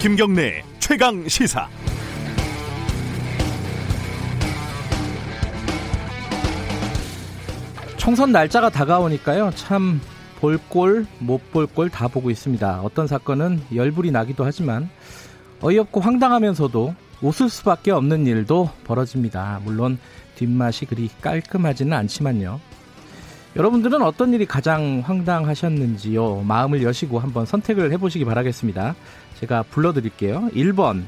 김경래 최강 시사. 총선 날짜가 다가오니까요. 참 볼꼴 못 볼 꼴 다 보고 있습니다. 어떤 사건은 열불이 나기도 하지만 어이없고 황당하면서도 웃을 수밖에 없는 일도 벌어집니다. 물론 뒷맛이 그리 깔끔하지는 않지만요. 여러분들은 어떤 일이 가장 황당하셨는지요? 마음을 여시고 한번 선택을 해보시기 바라겠습니다. 제가 불러드릴게요. 1번.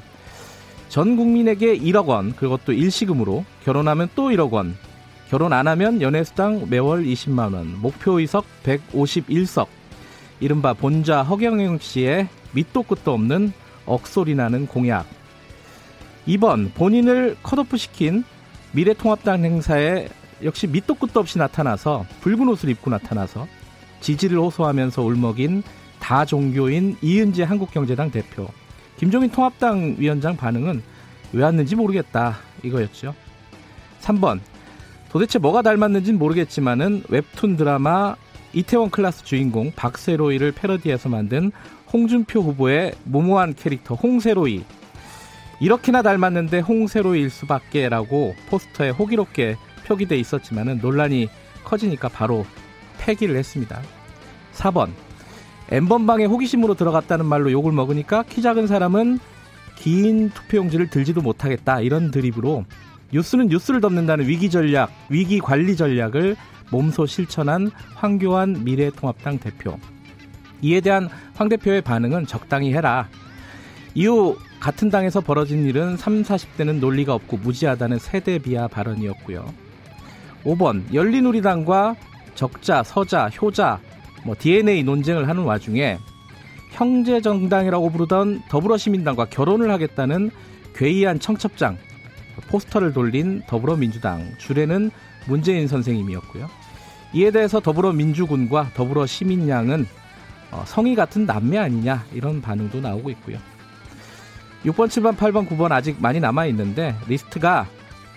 전 국민에게 1억 원, 그것도 일시금으로, 결혼하면 또 1억 원, 결혼 안 하면 연애수당 매월 20만 원, 목표 의석 151석, 이른바 본자 허경영 씨의 밑도 끝도 없는 억소리 나는 공약. 2번 본인을 컷오프 시킨 미래통합당 행사에 역시 밑도 끝도 없이 나타나서 붉은 옷을 입고 나타나서 지지를 호소하면서 울먹인 다종교인 이은재 한국경제당 대표. 김종인 통합당 위원장 반응은 왜 왔는지 모르겠다 이거였죠. 3번 도대체 뭐가 닮았는지는 모르겠지만은 웹툰 드라마 이태원 클라스 주인공 박세로이를 패러디해서 만든 홍준표 후보의 모모한 캐릭터 홍세로이 이렇게나 닮았는데 홍세로이일 수밖에라고 포스터에 호기롭게 표기돼 있었지만은 논란이 커지니까 바로 폐기를 했습니다. 4번 엠번방에 호기심으로 들어갔다는 말로 욕을 먹으니까 키 작은 사람은 긴 투표용지를 들지도 못하겠다 이런 드립으로 뉴스는 뉴스를 덮는다는 위기 전략, 위기 관리 전략을 몸소 실천한 황교안 미래통합당 대표. 이에 대한 황 대표의 반응은 적당히 해라. 이후 같은 당에서 벌어진 일은 3, 40대는 논리가 없고 무지하다는 세대 비하 발언이었고요. 5번 열린우리당과 적자, 서자, 효자, 뭐 DNA 논쟁을 하는 와중에 형제 정당이라고 부르던 더불어시민당과 결혼을 하겠다는 괴이한 청첩장 포스터를 돌린 더불어민주당 주례는 문재인 선생님이었고요. 이에 대해서 더불어민주군과 더불어시민양은 어, 성이 같은 남매 아니냐 이런 반응도 나오고 있고요. 6번, 7번, 8번, 9번 아직 많이 남아 있는데 리스트가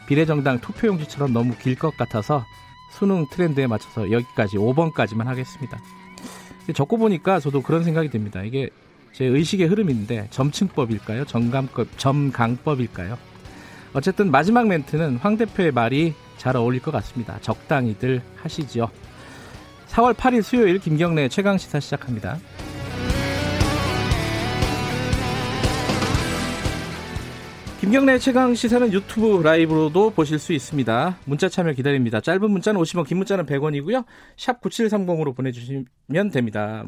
비례정당 투표용지처럼 너무 길 것 같아서 수능 트렌드에 맞춰서 여기까지 5번까지만 하겠습니다. 적고 보니까 저도 그런 생각이 듭니다. 이게 제 의식의 흐름인데 점층법일까요? 정감법, 점강법일까요? 어쨌든 마지막 멘트는 황 대표의 말이 잘 어울릴 것 같습니다. 적당히들 하시죠. 4월 8일 수요일 김경래 최강 시사 시작합니다. 김경래 최강 시사는 유튜브 라이브로도 보실 수 있습니다. 문자 참여 기다립니다. 짧은 문자는 50원, 긴 문자는 100원이고요. 샵 9730으로 보내주시면 됩니다.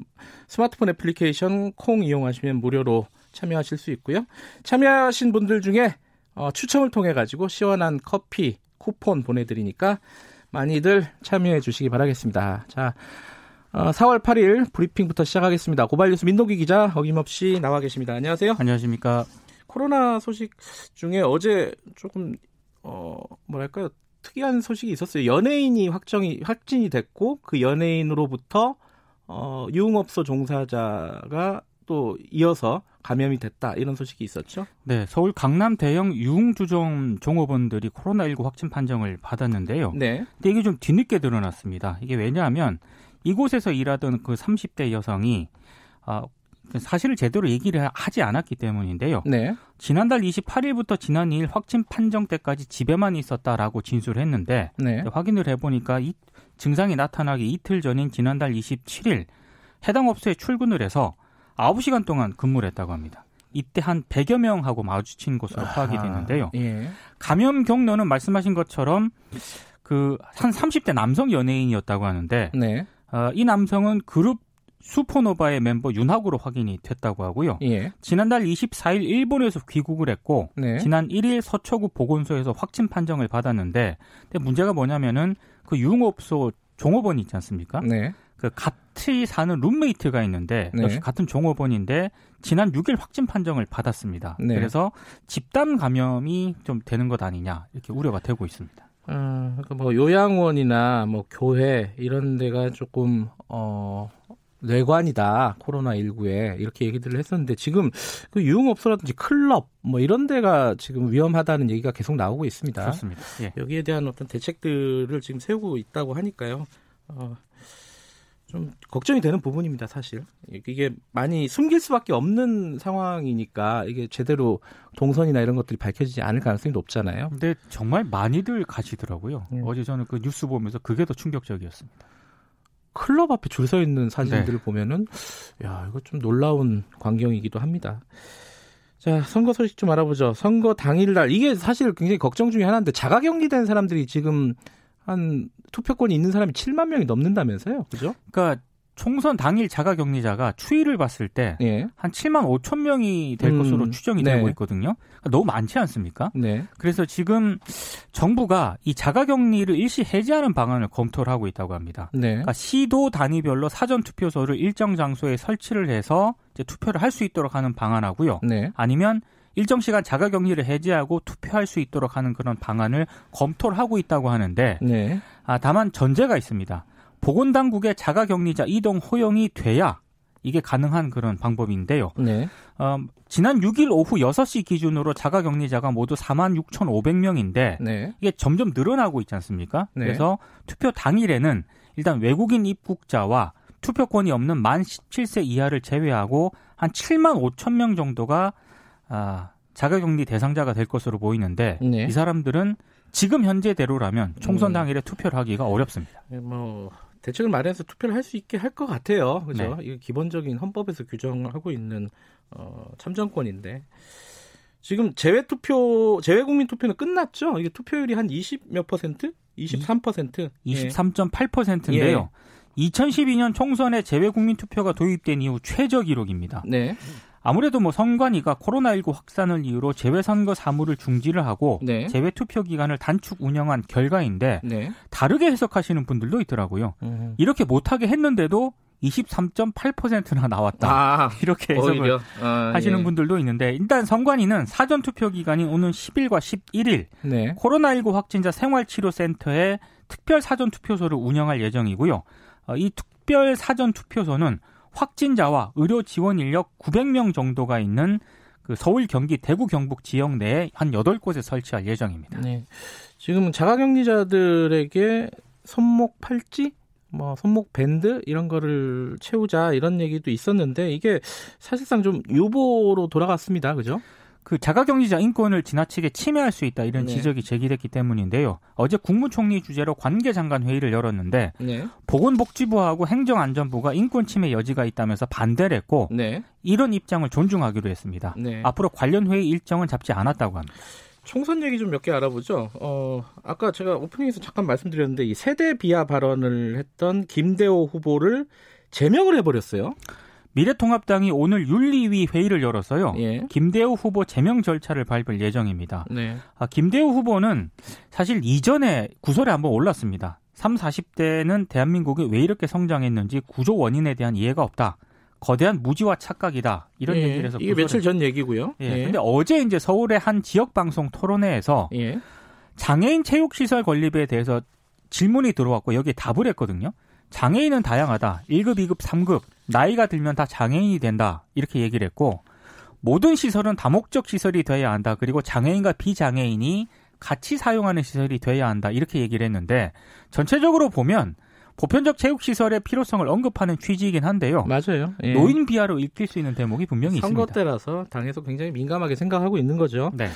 스마트폰 애플리케이션 콩 이용하시면 무료로 참여하실 수 있고요. 참여하신 분들 중에 어, 추첨을 통해 가지고 시원한 커피 쿠폰 보내드리니까 많이들 참여해 주시기 바라겠습니다. 자, 어, 4월 8일 브리핑부터 시작하겠습니다. 고발 뉴스 민동기 기자 어김없이 나와 계십니다. 안녕하세요. 안녕하십니까. 코로나 소식 중에 어제 조금 어 뭐랄까요 특이한 소식이 있었어요. 연예인이 확정이 확진이 됐고 그 연예인으로부터 어 유흥업소 종사자가 또 이어서 감염이 됐다 이런 소식이 있었죠. 네, 서울 강남 대형 유흥주점 종업원들이 코로나19 확진 판정을 받았는데요. 네. 근데 이게 좀 뒤늦게 드러났습니다. 이게 왜냐하면 이곳에서 일하던 그 30대 여성이 어, 사실을 제대로 얘기를 하지 않았기 때문인데요. 네. 지난달 28일부터 지난 2일 확진 판정 때까지 집에만 있었다라고 진술을 했는데 네. 확인을 해보니까 이 증상이 나타나기 이틀 전인 지난달 27일 해당 업소에 출근을 해서 9시간 동안 근무를 했다고 합니다. 이때 한 100여 명하고 마주친 것으로 파악이 됐는데요. 예. 감염 경로는 말씀하신 것처럼 그 한 30대 남성 연예인이었다고 하는데 네. 어, 이 남성은 그룹 슈퍼노바의 멤버 윤학으로 확인이 됐다고 하고요. 예. 지난달 24일 일본에서 귀국을 했고 네. 지난 1일 서초구 보건소에서 확진 판정을 받았는데 문제가 뭐냐면은 그 유흥업소 종업원 있지 않습니까? 네. 그 같이 사는 룸메이트가 있는데 네. 역시 같은 종업원인데 지난 6일 확진 판정을 받았습니다. 네. 그래서 집단 감염이 좀 되는 것 아니냐 이렇게 우려가 되고 있습니다. 어, 그러니까 뭐 요양원이나 뭐 교회 이런 데가 조금 어 뇌관이다 코로나 19에 이렇게 얘기들을 했었는데 지금 그 유흥업소라든지 클럽 뭐 이런 데가 지금 위험하다는 얘기가 계속 나오고 있습니다. 좀 걱정이 되는 부분입니다, 사실. 이게 많이 숨길 수밖에 없는 상황이니까 이게 제대로 동선이나 이런 것들이 밝혀지지 않을 가능성이 높잖아요. 근데 정말 많이들 가시더라고요. 음. 어제 저는 그 뉴스 보면서 그게 더 충격적이었습니다. 클럽 앞에 줄 서 있는 사진들을 네. 보면은 야 이거 좀 놀라운 광경이기도 합니다. 자 선거 소식 좀 알아보죠. 선거 당일날 이게 사실 굉장히 걱정 중에 하나인데 자가격리된 사람들이 지금 한 투표권이 있는 사람이 7만 명이 넘는다면서요, 그죠? 그러니까 총선 당일 자가 격리자가 추이를 봤을 때한 예. 7만 5천 명이 될 음, 것으로 추정이 네. 되고 있거든요. 그러니까 너무 많지 않습니까? 네. 그래서 지금 정부가 이 자가 격리를 일시 해제하는 방안을 검토를 하고 있다고 합니다. 네. 그러니까 시도 단위별로 사전 투표소를 일정 장소에 설치를 해서 투표를 할 수 있도록 하는 방안하고요. 네. 아니면 일정 시간 자가 격리를 해제하고 투표할 수 있도록 하는 그런 방안을 검토를 하고 있다고 하는데 네. 아, 다만 전제가 있습니다. 보건당국의 자가격리자 이동 허용이 돼야 이게 가능한 그런 방법인데요. 네. 어, 지난 6일 오후 6시 기준으로 자가격리자가 모두 4만 6,500명인데 네. 이게 점점 늘어나고 있지 않습니까? 네. 그래서 투표 당일에는 일단 외국인 입국자와 투표권이 없는 만 17세 이하를 제외하고 한 7만 5천 명 정도가 아, 자가격리 대상자가 될 것으로 보이는데 네. 이 사람들은 지금 현재대로라면 총선 음. 당일에 투표를 하기가 어렵습니다. 네, 뭐 대책을 마련해서 투표를 할 수 있게 할 것 같아요. 그죠? 네. 이게 기본적인 헌법에서 규정하고 있는 어, 참정권인데 지금 재외 투표, 재외 국민 투표는 끝났죠? 이게 투표율이 한 20 몇 퍼센트? 23%? 23.8%인데요. 예. 2012년 총선에 재외 국민 투표가 도입된 이후 최저 기록입니다. 네. 아무래도 뭐 선관위가 코로나19 확산을 이유로 재외선거 사무를 중지를 하고 네. 재외투표 기간을 단축 운영한 결과인데 네. 다르게 해석하시는 분들도 있더라고요. 음. 이렇게 못하게 했는데도 23.8%나 나왔다. 아, 이렇게 해석을 아, 하시는 예. 분들도 있는데 일단 선관위는 사전 투표 기간이 오는 10일과 11일 네. 코로나19 확진자 생활치료센터에 특별 사전 투표소를 운영할 예정이고요. 어, 이 특별 사전 투표소는 확진자와 의료 지원 인력 900명 정도가 있는 그 서울, 경기, 대구, 경북 지역 내에 한 8곳에 설치할 예정입니다. 네. 지금 자가격리자들에게 손목 팔찌 뭐 손목 밴드 이런 거를 채우자 이런 얘기도 있었는데 이게 사실상 좀 유보로 돌아갔습니다. 그죠? 그 자가격리자 인권을 지나치게 침해할 수 있다 이런 네. 지적이 제기됐기 때문인데요. 어제 국무총리 주재로 관계장관 회의를 열었는데 네. 보건복지부하고 행정안전부가 인권 침해 여지가 있다면서 반대를 했고 네. 이런 입장을 존중하기로 했습니다. 네. 앞으로 관련 회의 일정은 잡지 않았다고 합니다. 총선 얘기 좀 몇 개 알아보죠. 어, 아까 제가 오프닝에서 잠깐 말씀드렸는데 이 세대 비하 발언을 했던 김대호 후보를 제명을 해버렸어요. 미래통합당이 오늘 윤리위 회의를 열어서요. 예. 김대우 후보 제명 절차를 밟을 예정입니다. 네. 아, 김대우 후보는 사실 이전에 구설에 한번 올랐습니다. 3, 40대는 대한민국이 왜 이렇게 성장했는지 구조 원인에 대한 이해가 없다. 거대한 무지와 착각이다. 이런 예. 얘기를 해서 이게. 며칠 전 얘기고요. 예. 예. 근데 어제 이제 서울의 한 지역 방송 토론회에서 예. 장애인 체육 시설 건립에 대해서 질문이 들어왔고 여기에 답을 했거든요. 장애인은 다양하다. 1급, 2급, 3급. 나이가 들면 다 장애인이 된다. 이렇게 얘기를 했고 모든 시설은 다목적 시설이 돼야 한다. 그리고 장애인과 비장애인이 같이 사용하는 시설이 돼야 한다. 이렇게 얘기를 했는데 전체적으로 보면 보편적 체육 시설의 필요성을 언급하는 취지이긴 한데요. 맞아요. 예. 노인 비하로 읽힐 수 있는 대목이 분명히 선거 있습니다. 선거 때라서 당에서 굉장히 민감하게 생각하고 있는 거죠. 네.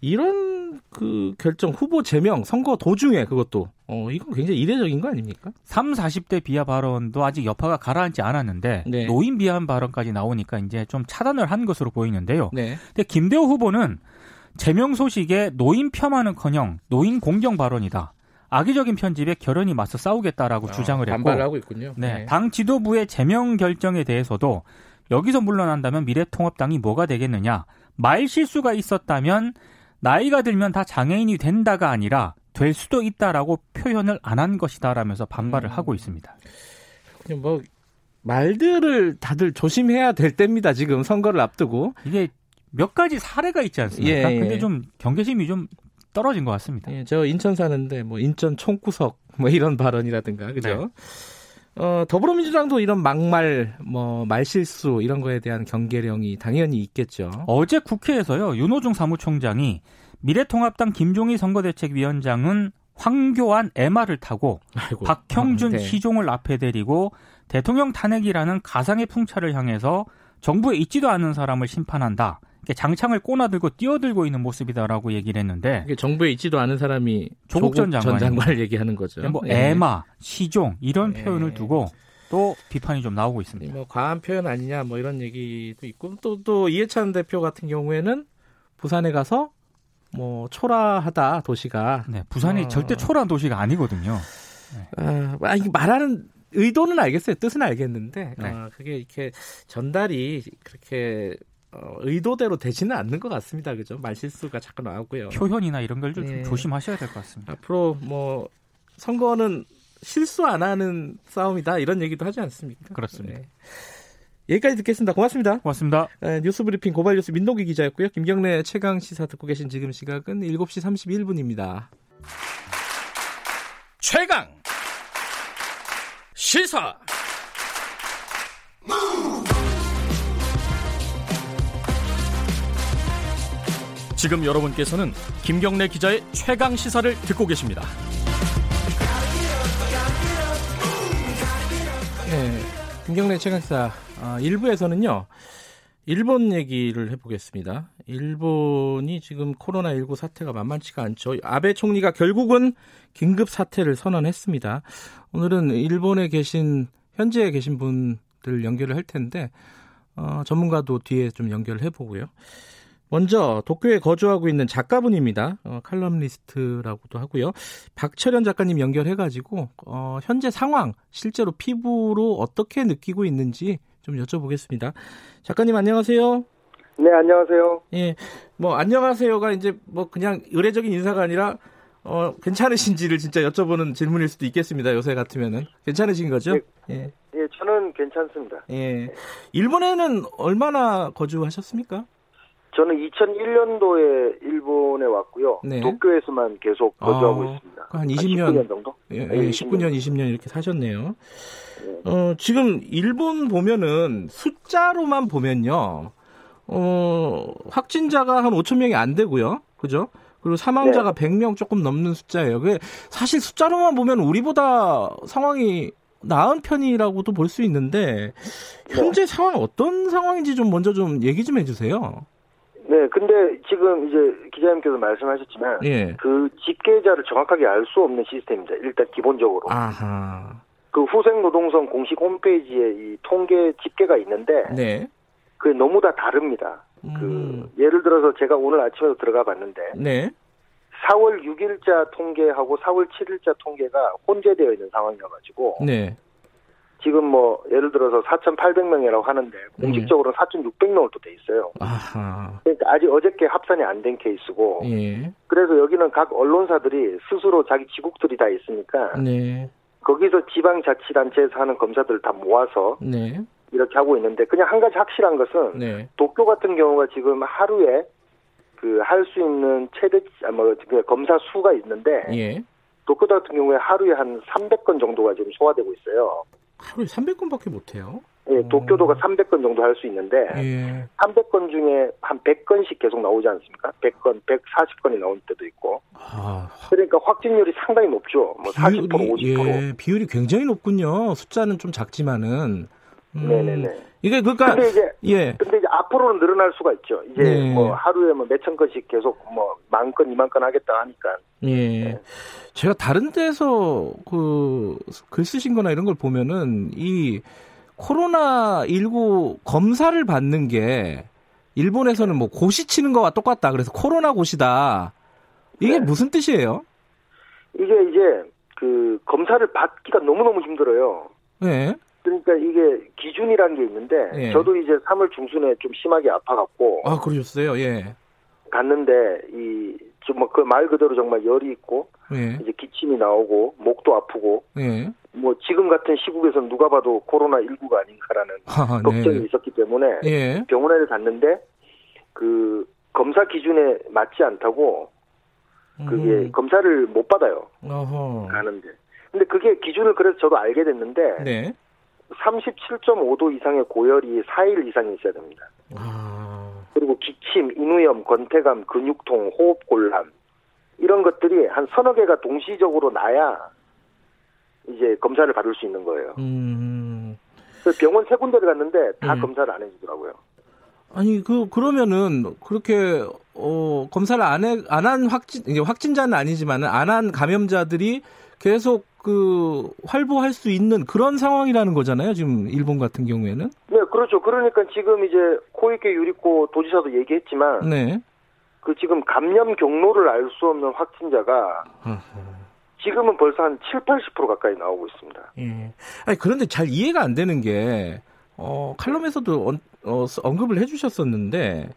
이런 그 결정 후보 제명 선거 도중에 그것도 어 이건 굉장히 이례적인 거 아닙니까? 3, 40대 비하 발언도 아직 여파가 가라앉지 않았는데 네. 노인 비하 발언까지 나오니까 이제 좀 차단을 한 것으로 보이는데요. 네. 근데 김대호 후보는 제명 소식에 노인 폄하는커녕 노인 공경 발언이다. 악의적인 편집에 결연히 맞서 싸우겠다라고 아, 주장을 했고 반발하고 있군요. 네, 네. 당 지도부의 제명 결정에 대해서도 여기서 물러난다면 미래통합당이 뭐가 되겠느냐? 말 실수가 있었다면 나이가 들면 다 장애인이 된다가 아니라 될 수도 있다라고 표현을 안 한 것이다라면서 반발을 음. 하고 있습니다. 뭐 말들을 다들 조심해야 될 때입니다. 지금 선거를 앞두고 이게 몇 가지 사례가 있지 않습니까? 예, 예. 근데 좀 경계심이 좀 떨어진 것 같습니다. 예, 저 인천 사는데 뭐 인천 총구석 뭐 이런 발언이라든가 그죠? 네. 어, 더불어민주당도 이런 막말, 뭐, 말실수, 이런 거에 대한 경계령이 당연히 있겠죠. 어제 국회에서요, 윤호중 사무총장이 미래통합당 김종희 선거대책위원장은 황교안 MR을 타고 아이고. 박형준 아, 네. 희종을 앞에 데리고 대통령 탄핵이라는 가상의 풍차를 향해서 정부에 있지도 않은 사람을 심판한다. 장창을 꼬나들고 뛰어들고 있는 모습이다라고 얘기를 했는데 정부에 있지도 않은 사람이 조국, 전, 장관. 전 장관 을 얘기하는 거죠. 뭐 네. 에마, 시종 이런 네. 표현을 두고 또 비판이 좀 나오고 있습니다. 뭐 과한 표현 아니냐 뭐 이런 얘기도 있고 또또 또 이해찬 대표 같은 경우에는 부산에 가서 뭐 초라하다 도시가. 네, 부산이 어. 절대 초라한 도시가 아니거든요. 네. 이게 말하는 의도는 알겠어요. 뜻은 알겠는데 네. 어, 그게 이렇게 전달이 그렇게 어, 의도대로 되지는 않는 것 같습니다. 그죠? 말실수가 자꾸 나오고요. 표현이나 이런 걸좀 네. 조심하셔야 될 것 같습니다. 앞으로 뭐 선거는 실수 안 하는 싸움이다 이런 얘기도 하지 않습니까? 그렇습니다. 네. 여기까지 듣겠습니다. 고맙습니다. 고맙습니다. 네, 뉴스브리핑 고발뉴스 민동기 기자였고요. 김경래 최강 시사 듣고 계신 지금 시각은 7시 31분입니다. 최강 시사 지금 여러분께서는 김경래 기자의 최강 시사를 듣고 계십니다. 네, 김경래 최강사 아, 1부에서는요. 일본 얘기를 해보겠습니다. 일본이 지금 코로나19 사태가 만만치가 않죠. 아베 총리가 결국은 긴급 사태를 선언했습니다. 오늘은 일본에 계신 현지에 계신 분들 연결을 할 텐데 어, 전문가도 뒤에 좀 연결을 해보고요. 먼저 도쿄에 거주하고 있는 작가분입니다. 어, 칼럼리스트라고도 하고요. 박철현 작가님 연결해가지고 어, 현재 상황 실제로 피부로 어떻게 느끼고 있는지 좀 여쭤보겠습니다. 작가님 안녕하세요. 네 안녕하세요. 예, 뭐 안녕하세요가 이제 뭐 그냥 의례적인 인사가 아니라 어, 괜찮으신지를 진짜 여쭤보는 질문일 수도 있겠습니다. 요새 같으면은 괜찮으신 거죠? 예, 예, 예 저는 괜찮습니다. 예, 일본에는 얼마나 거주하셨습니까? 저는 2001년도에 일본에 왔고요. 네. 도쿄에서만 계속 거주하고 아, 있습니다. 한 20년, 한 19년 정도? 예, 예, 19년, 20년 이렇게 사셨네요. 네. 어, 지금 일본 보면은 숫자로만 보면요. 어, 확진자가 한 5천 명이 안 되고요. 그죠? 그리고 사망자가 네. 100명 조금 넘는 숫자예요. 그게 사실 숫자로만 보면 우리보다 상황이 나은 편이라고도 볼 수 있는데 현재 네. 상황 어떤 상황인지 좀 먼저 좀 얘기 좀 해주세요. 네, 근데 지금 이제 기자님께서 말씀하셨지만 예. 그 집계자를 정확하게 알 수 없는 시스템입니다. 일단 기본적으로. 아하. 그 후생노동성 공식 홈페이지에 이 통계 집계가 있는데 네. 그게 너무 다 다릅니다. 그 음. 그 예를 들어서 제가 오늘 아침에도 들어가 봤는데 네. 4월 6일자 통계하고 4월 7일자 통계가 혼재되어 있는 상황이어가지고 네. 지금 뭐 예를 들어서 4,800명이라고 하는데 공식적으로는 음. 4,600명으로 또돼 있어요. 아하. 그러니까 아직 어저께 합산이 안 된 케이스고. 예. 그래서 여기는 각 언론사들이 스스로 자기 지국들이 다 있으니까 네. 거기서 지방자치단체에서 하는 검사들을 다 모아서 네. 이렇게 하고 있는데 그냥 한 가지 확실한 것은 네. 도쿄 같은 경우가 지금 하루에 그 할 수 있는 최대 아, 뭐그 검사 수가 있는데 예. 도쿄 같은 경우에 하루에 한 300건 정도가 지금 소화되고 있어요. 하루에 300건밖에 못 해요? 예, 도쿄도가 300건 정도 할 수 있는데 예. 300건 중에 한 100건씩 계속 나오지 않습니까? 100건, 140건이 나올 때도 있고. 아, 그러니까 확진율이 상당히 높죠. 뭐 비율이, 40%, 50%. 예, 비율이 굉장히 높군요. 숫자는 좀 작지만은. 음, 네네네. 이게 그러니까 근데 이제 예. 근데 이제 앞으로는 늘어날 수가 있죠. 이제 네. 뭐 하루에 뭐 몇천 건씩 계속 뭐 만 건, 이만 건 하겠다 하니까. 예. 네. 제가 다른 데서 그 글 쓰신 거나 이런 걸 보면은 이 코로나 19 검사를 받는 게 일본에서는 뭐 고시 치는 거와 똑같다. 그래서 코로나 고시다. 이게 네. 무슨 뜻이에요? 이게 이제 그 검사를 받기가 너무너무 힘들어요. 네. 그러니까 이게 기준이라는 게 있는데 예. 저도 이제 3월 중순에 좀 심하게 아파갖고 아 그러셨어요 예 갔는데 이 좀 뭐 그 말 그대로 정말 열이 있고 예. 이제 기침이 나오고 목도 아프고 예. 뭐 지금 같은 시국에서 누가 봐도 코로나 19가 아닌가라는 아, 걱정이 네. 있었기 때문에 예. 병원에 갔는데 그 검사 기준에 맞지 않다고 그게 음. 검사를 못 받아요 어허. 가는데 근데 그게 기준을 그래서 저도 알게 됐는데 네. 37.5도 이상의 고열이 4일 이상이 있어야 됩니다. 아... 그리고 기침, 인후염, 권태감, 근육통, 호흡곤란 이런 것들이 한 서너 개가 동시적으로 나야 이제 검사를 받을 수 있는 거예요. 음. 그래서 병원 세 군데를 갔는데 다 음. 검사를 안 해주더라고요. 아니 그 그러면은 그렇게 어 검사를 안 해 안 한 확진 이제 확진자는 아니지만은 안 한 감염자들이 계속 그 활보할 수 있는 그런 상황이라는 거잖아요. 지금 일본 같은 경우에는. 네, 그렇죠. 그러니까 지금 이제 코이케 유리코 도지사도 얘기했지만 네. 그 지금 감염 경로를 알 수 없는 확진자가 지금은 벌써 한 7, 80% 가까이 나오고 있습니다. 예. 아니 그런데 잘 이해가 안 되는 게 어, 칼럼에서도 언, 어, 언급을 해 주셨었는데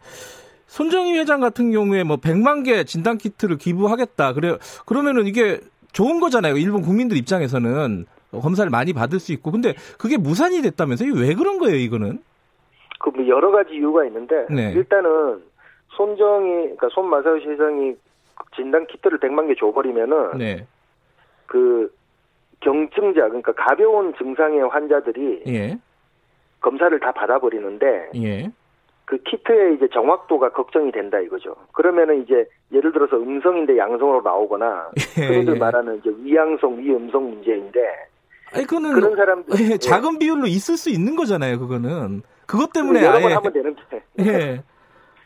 손정희 회장 같은 경우에 뭐 100만 개 진단 키트를 기부하겠다. 그래 그러면은 이게 좋은 거잖아요. 일본 국민들 입장에서는 검사를 많이 받을 수 있고. 근데 그게 무산이 됐다면서요? 왜 그런 거예요, 이거는? 그 뭐 여러 가지 이유가 있는데 네. 일단은 손정희 그러니까 손마사요시 회장이 진단 키트를 100만 개 줘버리면은 네. 그 경증자 그러니까 가벼운 증상의 환자들이 예. 검사를 다 받아버리는데 예. 그 키트의 이제 정확도가 걱정이 된다 이거죠. 그러면은 이제 예를 들어서 음성인데 양성으로 나오거나 예, 흔히들 예. 말하는 이제 위양성 위음성 문제인데 아니 그거는 그런 사람들 예, 작은 비율로 있을 수 있는 거잖아요. 그거는 그것 때문에 여러 아예 번 하면 되는데. 예.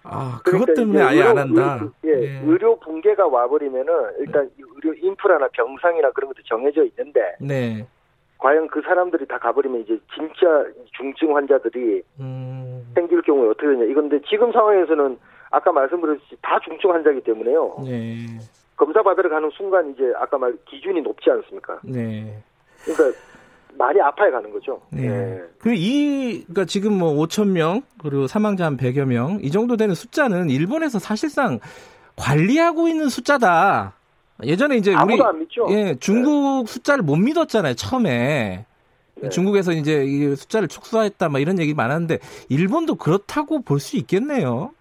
아, 그것 그러니까 때문에 아예 의료, 안 한다. 의 예, 예, 의료 붕괴가 와버리면은 일단 의료 인프라나 병상이나 그런 것도 정해져 있는데. 네. 과연 그 사람들이 다 가버리면 이제 진짜 중증 환자들이 음. 생길 경우에 어떻게 되냐 이건데 지금 상황에서는 아까 말씀드렸듯이 다 중증 환자이기 때문에요. 네. 검사 받으러 가는 순간 이제 아까 말 기준이 높지 않습니까? 네. 그러니까 많이 아파해 가는 거죠. 네. 네. 그이 그러니까 지금 뭐 5천 명 그리고 사망자 한 100여 명 이 정도 되는 숫자는 일본에서 사실상 관리하고 있는 숫자다. 예전에 이제 우리 예, 중국 네. 숫자를 못 믿었잖아요, 처음에. 네. 중국에서 이제 이 숫자를 축소했다 막 이런 얘기 많았는데 일본도 그렇다고 볼 수 있겠네요.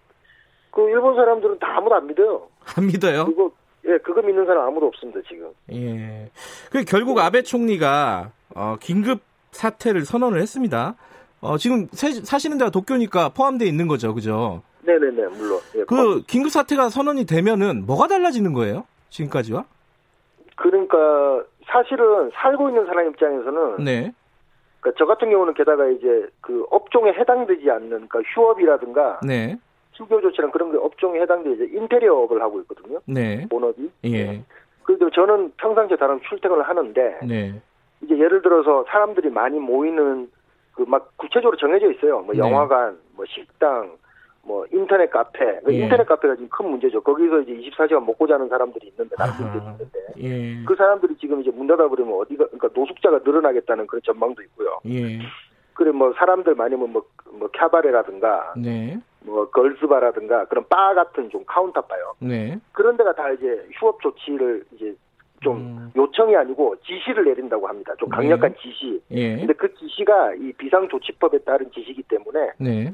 그 일본 사람들은 다 아무도 안 믿어요. 안 믿어요? 그거 예, 그거 믿는 사람 아무도 없습니다, 지금. 예. 그 결국 아베 총리가 어, 긴급 사퇴를 선언을 했습니다. 어, 지금 사시는 데가 도쿄니까 포함되어 있는 거죠, 그죠? 네 네 네, 물론. 예, 그 긴급 사퇴가 선언이 되면은 뭐가 달라지는 거예요? 지금까지와? 그러니까 사실은 살고 있는 사람 입장에서는 네. 그러니까 저 같은 경우는 게다가 이제 그 업종에 해당되지 않는 그러니까 휴업이라든가 네. 휴교 조치랑 그런 게 업종에 해당되지 인테리어 업을 하고 있거든요. 네. 본업이. 예. 그래도 저는 평상시에 다른 출퇴근을 하는데 네. 이제 예를 들어서 사람들이 많이 모이는 그 막 구체적으로 정해져 있어요. 뭐 네. 영화관, 뭐 식당, 뭐 인터넷 카페, 그 예. 인터넷 카페가 지금 큰 문제죠. 거기서 이제 24시간 먹고 자는 사람들이 있는데 남들이 있는데 예. 그 사람들이 지금 이제 문 닫아버리면 어디가 그러니까 노숙자가 늘어나겠다는 그런 전망도 있고요. 예. 그래 뭐 사람들 많이면 뭐, 뭐 캬바레라든가 네. 뭐 girls bar라든가 그런 바 같은 좀 카운터 바요. 네. 그런 데가 다 이제 휴업 조치를 이제 좀 음. 요청이 아니고 지시를 내린다고 합니다. 좀 강력한 네. 지시. 예. 근데 그 지시가 이 비상조치법에 따른 지시기 때문에 네.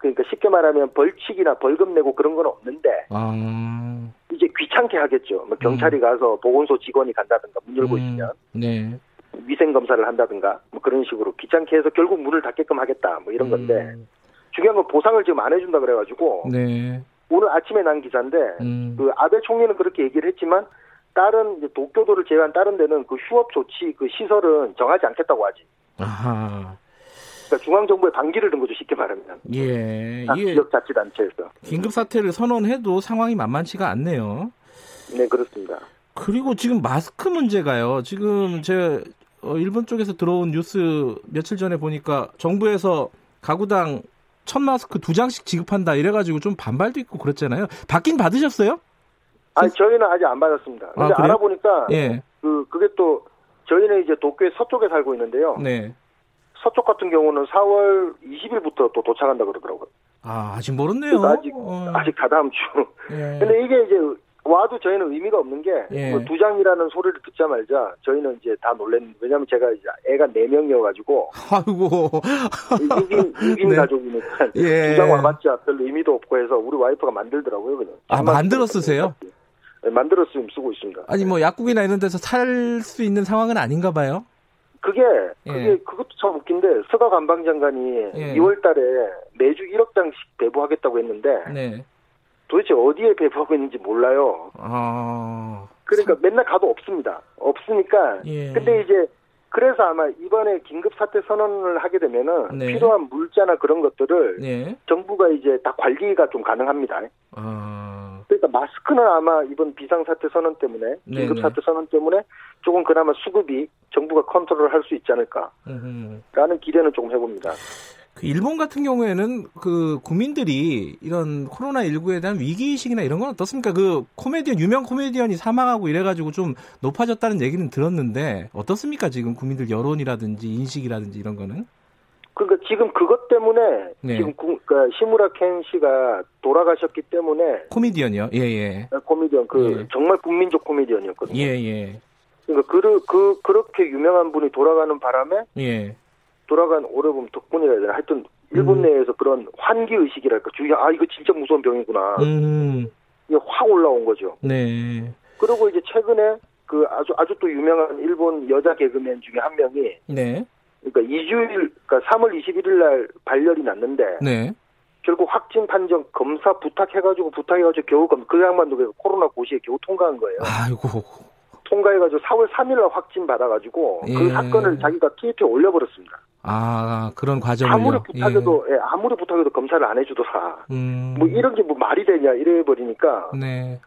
그러니까 쉽게 말하면 벌칙이나 벌금 내고 그런 건 없는데 아. 이제 귀찮게 하겠죠. 뭐 경찰이 음. 가서 보건소 직원이 간다든가 문 열고 음. 있으면 네. 위생 검사를 한다든가 뭐 그런 식으로 귀찮게 해서 결국 문을 닫게끔 하겠다 뭐 이런 음. 건데 중요한 건 보상을 지금 안 해준다 그래가지고 네. 오늘 아침에 난 기사인데 음. 그 아베 총리는 그렇게 얘기를 했지만 다른 도쿄도를 제외한 다른 데는 그 휴업 조치 그 시설은 정하지 않겠다고 하지. 아하. 그러니까 중앙정부에 반기를 든 거죠 쉽게 말하면. 예. 지역 자치단체에서. 긴급 사태를 선언해도 상황이 만만치가 않네요. 네 그렇습니다. 그리고 지금 마스크 문제가요. 지금 제 어, 일본 쪽에서 들어온 뉴스 며칠 전에 보니까 정부에서 가구당 천 마스크 두 장씩 지급한다 이래가지고 좀 반발도 있고 그랬잖아요. 받긴 받으셨어요? 아니 저희는 아직 안 받았습니다. 근데 아, 알아보니까 예. 그 그게 또 저희는 이제 도쿄의 서쪽에 살고 있는데요. 네. 서쪽 같은 경우는 4월 20일부터 또 도착한다 그러더라고요. 아, 아직 멀었네요. 아직, 어. 아직 다다음 주. 예. 근데 이게 이제 와도 저희는 의미가 없는 게두 예. 뭐 장이라는 소리를 듣자말자 저희는 이제 다 놀랬는데 왜냐면 제가 이제 애가 4명이어가지고 아이고 6인, 6인 네. 가족이니까 예. 두장 와봤자 별 의미도 없고 해서 우리 와이프가 만들더라고요 그냥 아 만들어 쓰세요? 네, 만들어 쓰면 쓰고 있습니다. 아니 뭐 약국이나 이런 데서 살 수 있는 상황은 아닌가 봐요? 그게 그게 예. 그것도 참 웃긴데 서가 관방장관이 예. 2월달에 매주 1억 장씩 배부하겠다고 했는데 네. 도대체 어디에 배부하고 있는지 몰라요. 아... 그러니까 맨날 가도 없습니다. 없으니까. 예. 근데 이제 그래서 아마 이번에 긴급 사태 선언을 하게 되면은 네. 필요한 물자나 그런 것들을 네. 정부가 이제 다 관리가 좀 가능합니다. 아... 그러니까 마스크는 아마 이번 비상 사태 선언 때문에 네, 긴급 네. 사태 선언 때문에 조금 그나마 수급이 정부가 컨트롤을 할 수 있지 않을까라는 기대는 조금 해봅니다. 그 일본 같은 경우에는 그 국민들이 이런 코로나 19에 대한 위기 의식이나 이런 건 어떻습니까? 그 코미디언 유명 코미디언이 사망하고 이래가지고 좀 높아졌다는 얘기는 들었는데 어떻습니까? 지금 국민들 여론이라든지 인식이라든지 이런 거는? 그러니까 지금 그것 때문에 네. 지금 구, 그러니까 시무라 켄 씨가 돌아가셨기 때문에 코미디언이요? 예예. 예. 네, 코미디언 그 예. 정말 국민적 코미디언이었거든요. 예예. 예. 그러니까 그, 그 그렇게 유명한 분이 돌아가는 바람에 예. 돌아간 오래 보면 덕분이라 해야 되나 하여튼 일본 음. 내에서 그런 환기 의식이랄까 주위 아 이거 진짜 무서운 병이구나 음. 이게 확 올라온 거죠. 네. 그리고 이제 최근에 그 아주 아주 또 유명한 일본 여자 개그맨 중에 한 명이 네. 그러니까 2주일 그러니까 3월 21일 날 발열이 났는데 네. 결국 확진 판정 검사 부탁해가지고 부탁해가지고 겨우 그 양반도 그 코로나 고시에 겨우 통과한 거예요. 아이고. 통과해가지고 4월 3일 날 확진 받아가지고 그 예. 그 사건을 자기가 트위터에 올려버렸습니다. 아 그런 과정을 아무리 부탁해도 예. 예. 아무리 부탁해도 검사를 안 해주더라. 음. 뭐 이런 게 뭐 말이 되냐 이래 버리니까 네.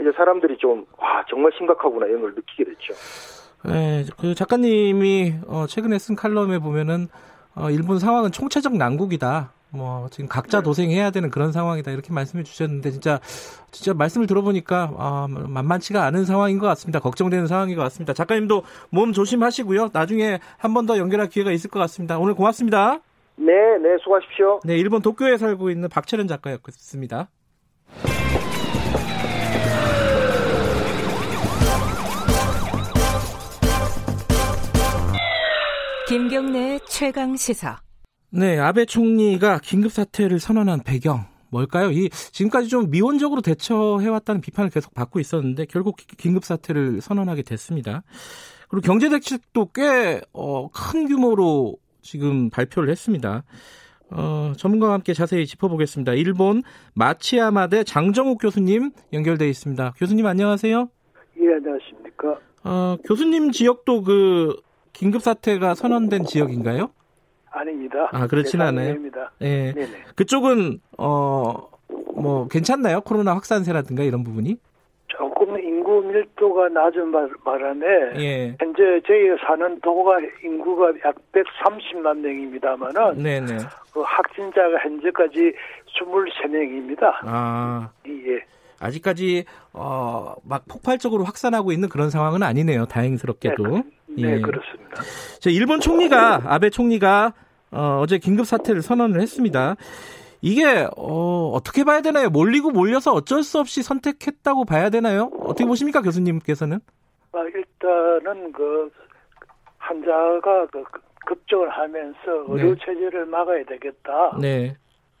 이제 사람들이 좀 와 정말 심각하구나 이런 걸 느끼게 됐죠. 네, 그 작가님이 어, 최근에 쓴 칼럼에 보면은 어, 일본 상황은 총체적 난국이다. 뭐 지금 각자 네. 도생해야 되는 그런 상황이다 이렇게 말씀해 주셨는데 진짜 진짜 말씀을 들어보니까 아, 만만치가 않은 상황인 것 같습니다. 걱정되는 상황인 것 같습니다. 작가님도 몸 조심하시고요. 나중에 한 번 더 연결할 기회가 있을 것 같습니다. 오늘 고맙습니다. 네, 네, 수고하십시오. 네, 일본 도쿄에 살고 있는 박철현 작가였습니다. 김경래 최강 시사. 네, 아베 총리가 긴급 사태를 선언한 배경 뭘까요? 이 지금까지 좀 미온적으로 대처해왔다는 비판을 계속 받고 있었는데 결국 긴급 사태를 선언하게 됐습니다. 그리고 경제 대책도 꽤큰 어, 규모로 지금 발표를 했습니다. 어, 전문가와 함께 자세히 짚어보겠습니다. 일본 마치야마대 장정욱 교수님 연결돼 있습니다. 교수님 안녕하세요. 예, 안녕하십니까. 어, 교수님 지역도 그 긴급 사태가 선언된 지역인가요? 아닙니다. 아 그렇지는 않아요. 예. 네네. 그쪽은 어 뭐 괜찮나요? 코로나 확산세라든가 이런 부분이? 조금 인구 밀도가 낮은 바람에 예. 현재 저희 사는 도가 인구가 약 130만 명입니다만은 네네. 그 확진자가 현재까지 23명입니다. 아. 예. 아직까지 어, 막 폭발적으로 확산하고 있는 그런 상황은 아니네요. 다행스럽게도. 네, 그, 네 예. 그렇습니다. 자, 일본 총리가 아베 총리가 어, 어제 긴급 사태를 선언을 했습니다. 이게 어, 어떻게 봐야 되나요? 몰리고 몰려서 어쩔 수 없이 선택했다고 봐야 되나요? 어떻게 보십니까, 교수님께서는? 아, 일단은 그 환자가 그 급증을 하면서 의료 네. 체제를 막아야 되겠다. 네.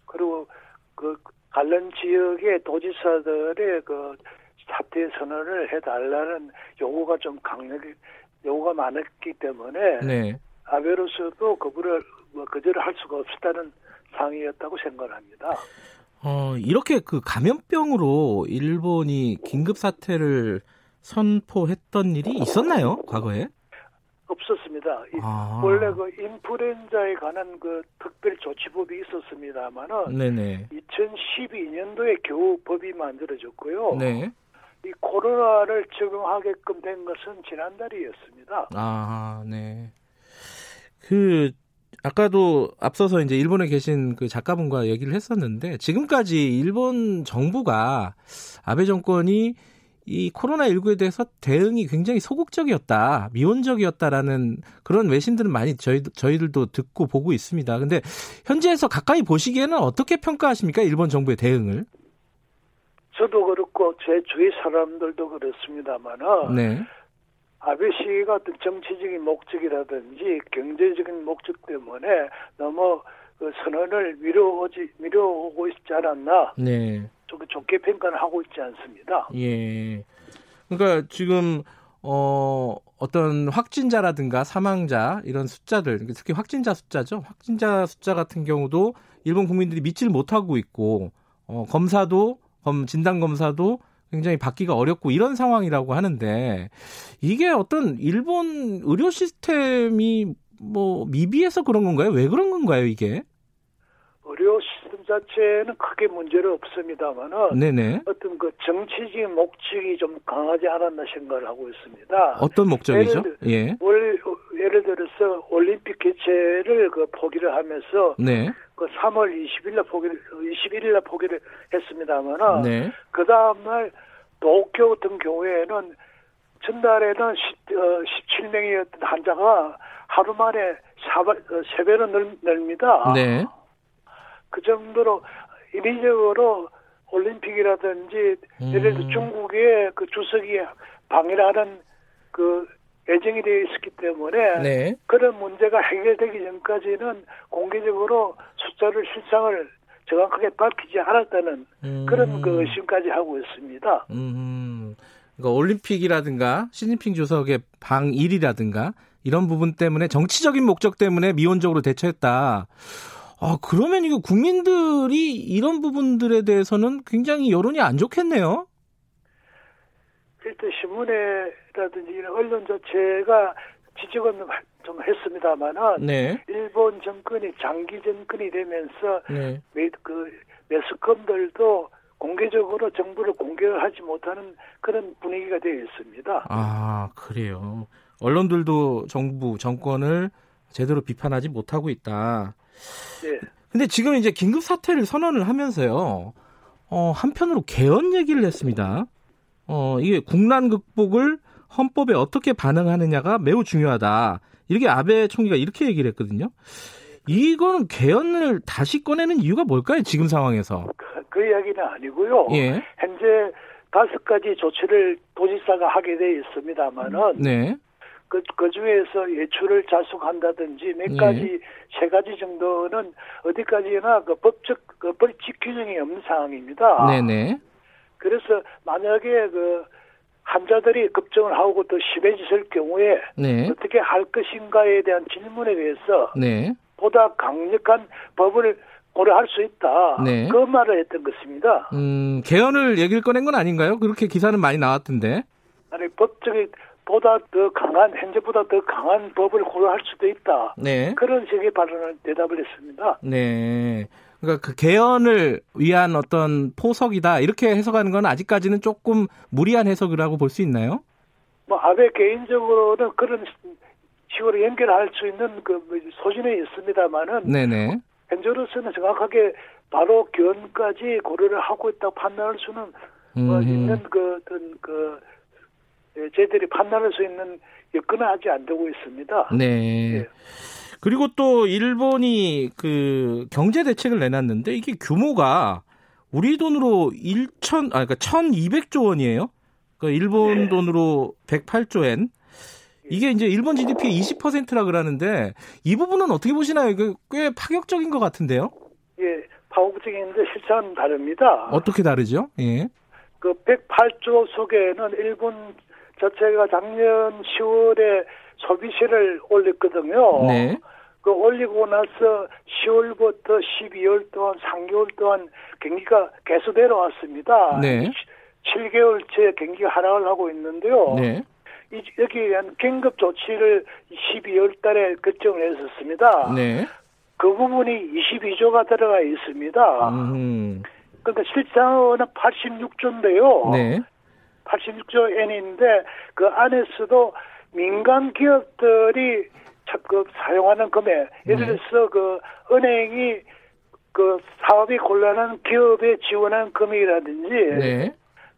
그리고 그 관련 지역의 도지사들의 그 사태 선언을 해달라는 요구가 좀 강력, 요구가 많았기 때문에 네. 아베로서도 거부를 뭐 거절을 할 수가 없었다는 상황이었다고 생각합니다. 어, 이렇게 그 감염병으로 일본이 긴급 사태를 선포했던 일이 있었나요? 과거에? 없었습니다. 아. 원래 그 인플루엔자에 관한 그 특별 조치법이 있었습니다만은 네네. 2012년도에 겨우 법이 만들어졌고요. 네. 이 코로나를 적용하게끔 된 것은 지난달이었습니다. 아, 네. 그 아까도 앞서서 이제 일본에 계신 그 작가분과 얘기를 했었는데 지금까지 일본 정부가 아베 정권이 이 코로나 19에 대해서 대응이 굉장히 소극적이었다, 미온적이었다라는 그런 외신들은 많이 저희, 저희들도 듣고 보고 있습니다. 근데 현지에서 가까이 보시기에는 어떻게 평가하십니까? 일본 정부의 대응을? 저도 그렇고 제 주위 사람들도 그렇습니다만은 네. 아베 씨가 어떤 정치적인 목적이라든지 경제적인 목적 때문에 너무 그 선언을 미뤄오지 미뤄오고 있지 않았나? 네. 좀 좋게 평가를 하고 있지 않습니다. 예. 그러니까 지금 어 어떤 확진자라든가 사망자 이런 숫자들 특히 확진자 숫자죠. 확진자 숫자 같은 경우도 일본 국민들이 믿지를 못하고 있고 어, 검사도 검 진단 검사도 굉장히 받기가 어렵고 이런 상황이라고 하는데 이게 어떤 일본 의료 시스템이 뭐 미비해서 그런 건가요? 왜 그런 건가요, 이게? 자체는 크게 문제는 없습니다만은 네네. 어떤 그 정치적인 목적이 좀 강하지 않았나 생각을 하고 있습니다. 어떤 목적이죠? 예를, 예. 월, 예를 들어서 올림픽 개최를 그 포기를 하면서 네. 그 3월 20일 날 포기를 21일 날 포기를 했습니다만은 네. 그 다음 날 도쿄 같은 경우에는 전날에는 10, 어, 17명이었던 환자가 하루 만에 3배로 어, 늡니다. 네. 그 정도로 인위적으로 올림픽이라든지 음. 예를 들어 중국의 그 주석이 방해를 하는 그 예정이 되어 있었기 때문에 네. 그런 문제가 해결되기 전까지는 공개적으로 숫자를 실상을 정확하게 밝히지 않았다는 음. 그런 그 의심까지 하고 있습니다. 음. 그러니까 올림픽이라든가 시진핑 주석의 방일이라든가 이런 부분 때문에 정치적인 목적 때문에 미온적으로 대처했다. 아, 그러면 이거 국민들이 이런 부분들에 대해서는 굉장히 여론이 안 좋겠네요. 일단 신문에라든지 이런 언론 자체가 지적은 좀 했습니다만은 네. 일본 정권이 장기 정권이 되면서 네. 그 매스컴들도 공개적으로 정부를 공개하지 못하는 그런 분위기가 되어 있습니다. 아 그래요. 언론들도 정부 정권을 제대로 비판하지 못하고 있다. 네. 근데 지금 이제 긴급 사태를 선언을 하면서요. 어, 한편으로 개헌 얘기를 했습니다. 어, 이게 국난 극복을 헌법에 어떻게 반응하느냐가 매우 중요하다. 이렇게 아베 총리가 이렇게 얘기를 했거든요. 이거는 개헌을 다시 꺼내는 이유가 뭘까요? 지금 상황에서. 그, 그 이야기는 아니고요. 예. 현재 다섯 가지 조치를 도지사가 하게 돼 있습니다만은 네. 그, 그 중에서 예출을 자숙한다든지 몇 네. 가지, 네. 세 가지 정도는 어디까지나 그 법적, 그 벌칙 규정이 없는 상황입니다. 네네. 그래서 만약에 그 환자들이 급증을 하고 또 심해졌을 경우에 네. 어떻게 할 것인가에 대한 질문에 대해서 네. 보다 강력한 법을 고려할 수 있다. 네. 그 말을 했던 것입니다. 음, 개헌을 얘기를 꺼낸 건 아닌가요? 그렇게 기사는 많이 나왔던데. 아니, 법적인 보다 더 강한 현재보다 더 강한 법을 고려할 수도 있다. 네. 그런 식의 발언을 대답을 했습니다. 네. 그러니까 그 개헌을 위한 어떤 포석이다 이렇게 해석하는 건 아직까지는 조금 무리한 해석이라고 볼 수 있나요? 뭐 아베 개인적으로는 그런 식으로 연결할 수 있는 그 소신이 있습니다만은 네네. 현재로서는 정확하게 바로 개헌까지 고려를 하고 있다고 판단할 수는 뭐 있는 그 어떤 그 예, 저희들이 판단할 수 있는 여건은 아직 안 되고 있습니다. 네. 예. 그리고 또 일본이 그 경제 대책을 내놨는데 이게 규모가 우리 돈으로 1천 아 그러니까 1,200조 원이에요. 그러니까 일본 네. 돈으로 108조 엔. 이게 이제 일본 GDP의 20%라 그러는데 이 부분은 어떻게 보시나요? 이게 꽤 파격적인 것 같은데요. 예, 파격적인데 실상은 다릅니다. 어떻게 다르죠? 예. 그 108조 속에는 일본 자체가 작년 10월에 소비세를 올렸거든요. 네. 그 올리고 나서 10월부터 12월 동안 3개월 동안 경기가 계속 내려왔습니다. 네. 7개월째 경기가 하락을 하고 있는데요. 네. 이, 여기에 대한 긴급 조치를 12월 달에 결정을 했었습니다. 네. 그 부분이 22조가 들어가 있습니다. 음. 그러니까 실상은 86조인데요. 네. 86조 엔인데 그 안에서도 민간 기업들이 그 사용하는 금액 예를 네. 들어서 그 은행이 그 사업이 곤란한 기업에 지원하는 금액이라든지 네.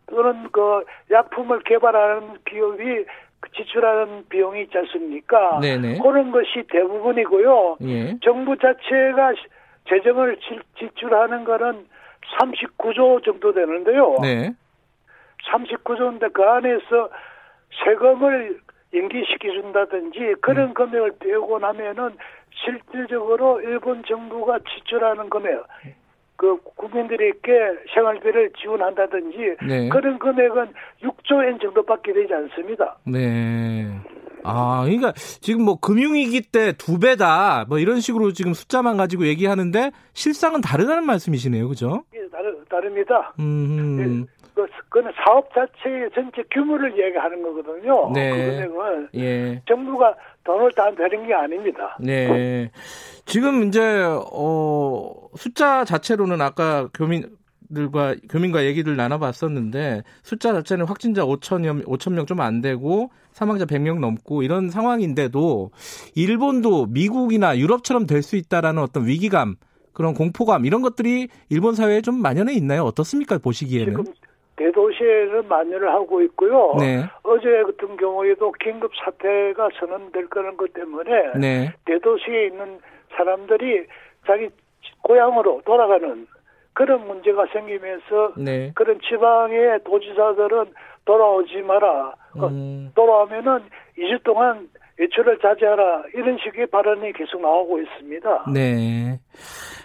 또는 그 약품을 개발하는 기업이 지출하는 비용이 있지 않습니까? 네네. 네. 그런 것이 대부분이고요. 예. 정부 자체가 재정을 지출하는 거는 39조 정도 되는데요. 네. 39조인데 그 안에서 세금을 연기시켜준다든지 그런 음. 금액을 떼고 나면은 실질적으로 일본 정부가 지출하는 금액 그 국민들에게 생활비를 지원한다든지 네. 그런 금액은 6조 엔 정도밖에 되지 않습니다. 네. 아, 그러니까 지금 뭐 금융위기 때 두 배다 뭐 이런 식으로 지금 숫자만 가지고 얘기하는데 실상은 다르다는 말씀이시네요, 그죠? 예, 다르, 따릅니다. 음. 그, 그는 사업 자체의 전체 규모를 얘기하는 거거든요. 네. 그 금액은 예. 정부가 돈을 다 내는 게 아닙니다. 네. 지금 이제 어 숫자 자체로는 아까 교민 들과 교민과 얘기를 나눠봤었는데 숫자 자체는 확진자 5천여 5천 명 좀 안 되고 사망자 100명 넘고 이런 상황인데도 일본도 미국이나 유럽처럼 될 수 있다라는 어떤 위기감 그런 공포감 이런 것들이 일본 사회에 좀 만연해 있나요? 어떻습니까? 보시기에는? 지금 대도시에는 만연을 하고 있고요. 네. 어제 같은 경우에도 긴급 사태가 선언될 거는 것 때문에 네. 대도시에 있는 사람들이 자기 고향으로 돌아가는 그런 문제가 생기면서 네. 그런 지방의 도지사들은 돌아오지 마라. 그 음. 돌아오면은 2주 동안 외출을 자제하라 이런 식의 발언이 계속 나오고 있습니다. 네.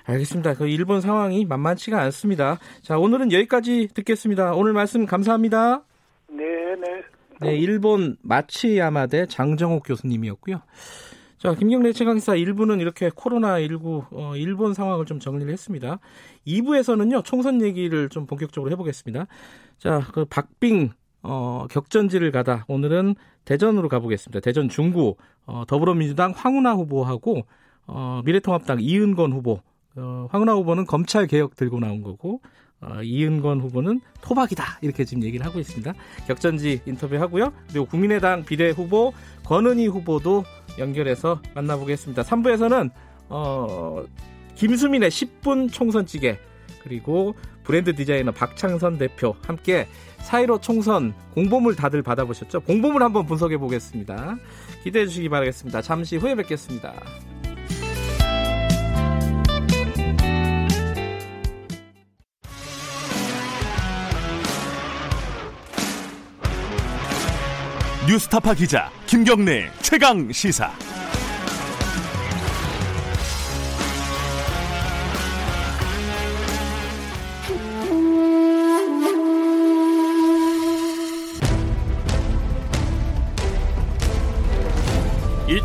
알겠습니다. 그 일본 상황이 만만치가 않습니다. 자, 오늘은 여기까지 듣겠습니다. 오늘 말씀 감사합니다. 네, 네. 네, 일본 마치야마대 장정옥 교수님이었고요. 자, 김경래 최강사 1부는 이렇게 코로나19 어, 일본 상황을 좀 정리를 했습니다. 2부에서는요, 총선 얘기를 좀 본격적으로 해보겠습니다. 자, 그 박빙 어, 격전지를 가다 오늘은 대전으로 가보겠습니다. 대전 중구 어, 더불어민주당 황운하 후보하고 어, 미래통합당 이은건 후보 어, 황운하 후보는 검찰 개혁 들고 나온 거고 어, 이은건 후보는 토박이다 이렇게 지금 얘기를 하고 있습니다. 격전지 인터뷰하고요. 그리고 국민의당 비례 후보 권은희 후보도 연결해서 만나보겠습니다. 3부에서는 어, 김수민의 10분 총선찌개 그리고 브랜드 디자이너 박창선 대표 함께 사이로 총선 공보물 다들 받아보셨죠? 공보물 한번 분석해 보겠습니다. 기대해 주시기 바라겠습니다. 잠시 후에 뵙겠습니다. 뉴스타파 기자 김경래 최강 시사.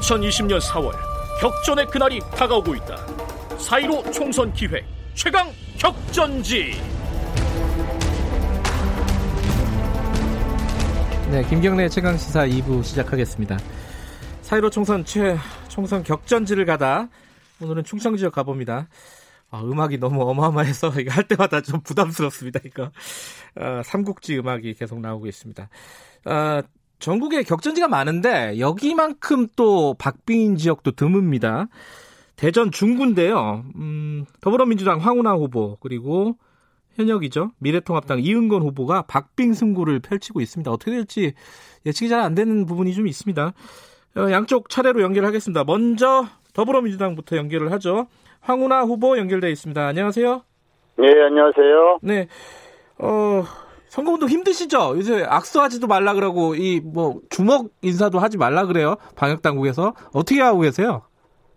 2020년 4월 격전의 그날이 다가오고 있다. 4.15 총선 기획 최강 격전지. 네, 김경래 최강 시사 2부 시작하겠습니다. 4.15 총선 최 총선 격전지를 가다 오늘은 충청 지역 가봅니다. 아, 음악이 너무 어마어마해서 할 때마다 좀 부담스럽습니다. 이거 아, 삼국지 음악이 계속 나오고 있습니다. 아, 전국에 격전지가 많은데 여기만큼 또 박빙인 지역도 드뭅니다. 대전 중구인데요. 음, 더불어민주당 황운하 후보 그리고 현역이죠. 미래통합당 이은건 후보가 박빙 승부를 펼치고 있습니다. 어떻게 될지 예측이 잘 안 되는 부분이 좀 있습니다. 어, 양쪽 차례로 연결하겠습니다. 먼저 더불어민주당부터 연결을 하죠. 황운하 후보 연결되어 있습니다. 안녕하세요. 네, 안녕하세요. 네. 어, 선거운동 힘드시죠? 요새 악수하지도 말라 그러고 이 뭐 주먹 인사도 하지 말라 그래요. 방역 당국에서 어떻게 하고 계세요?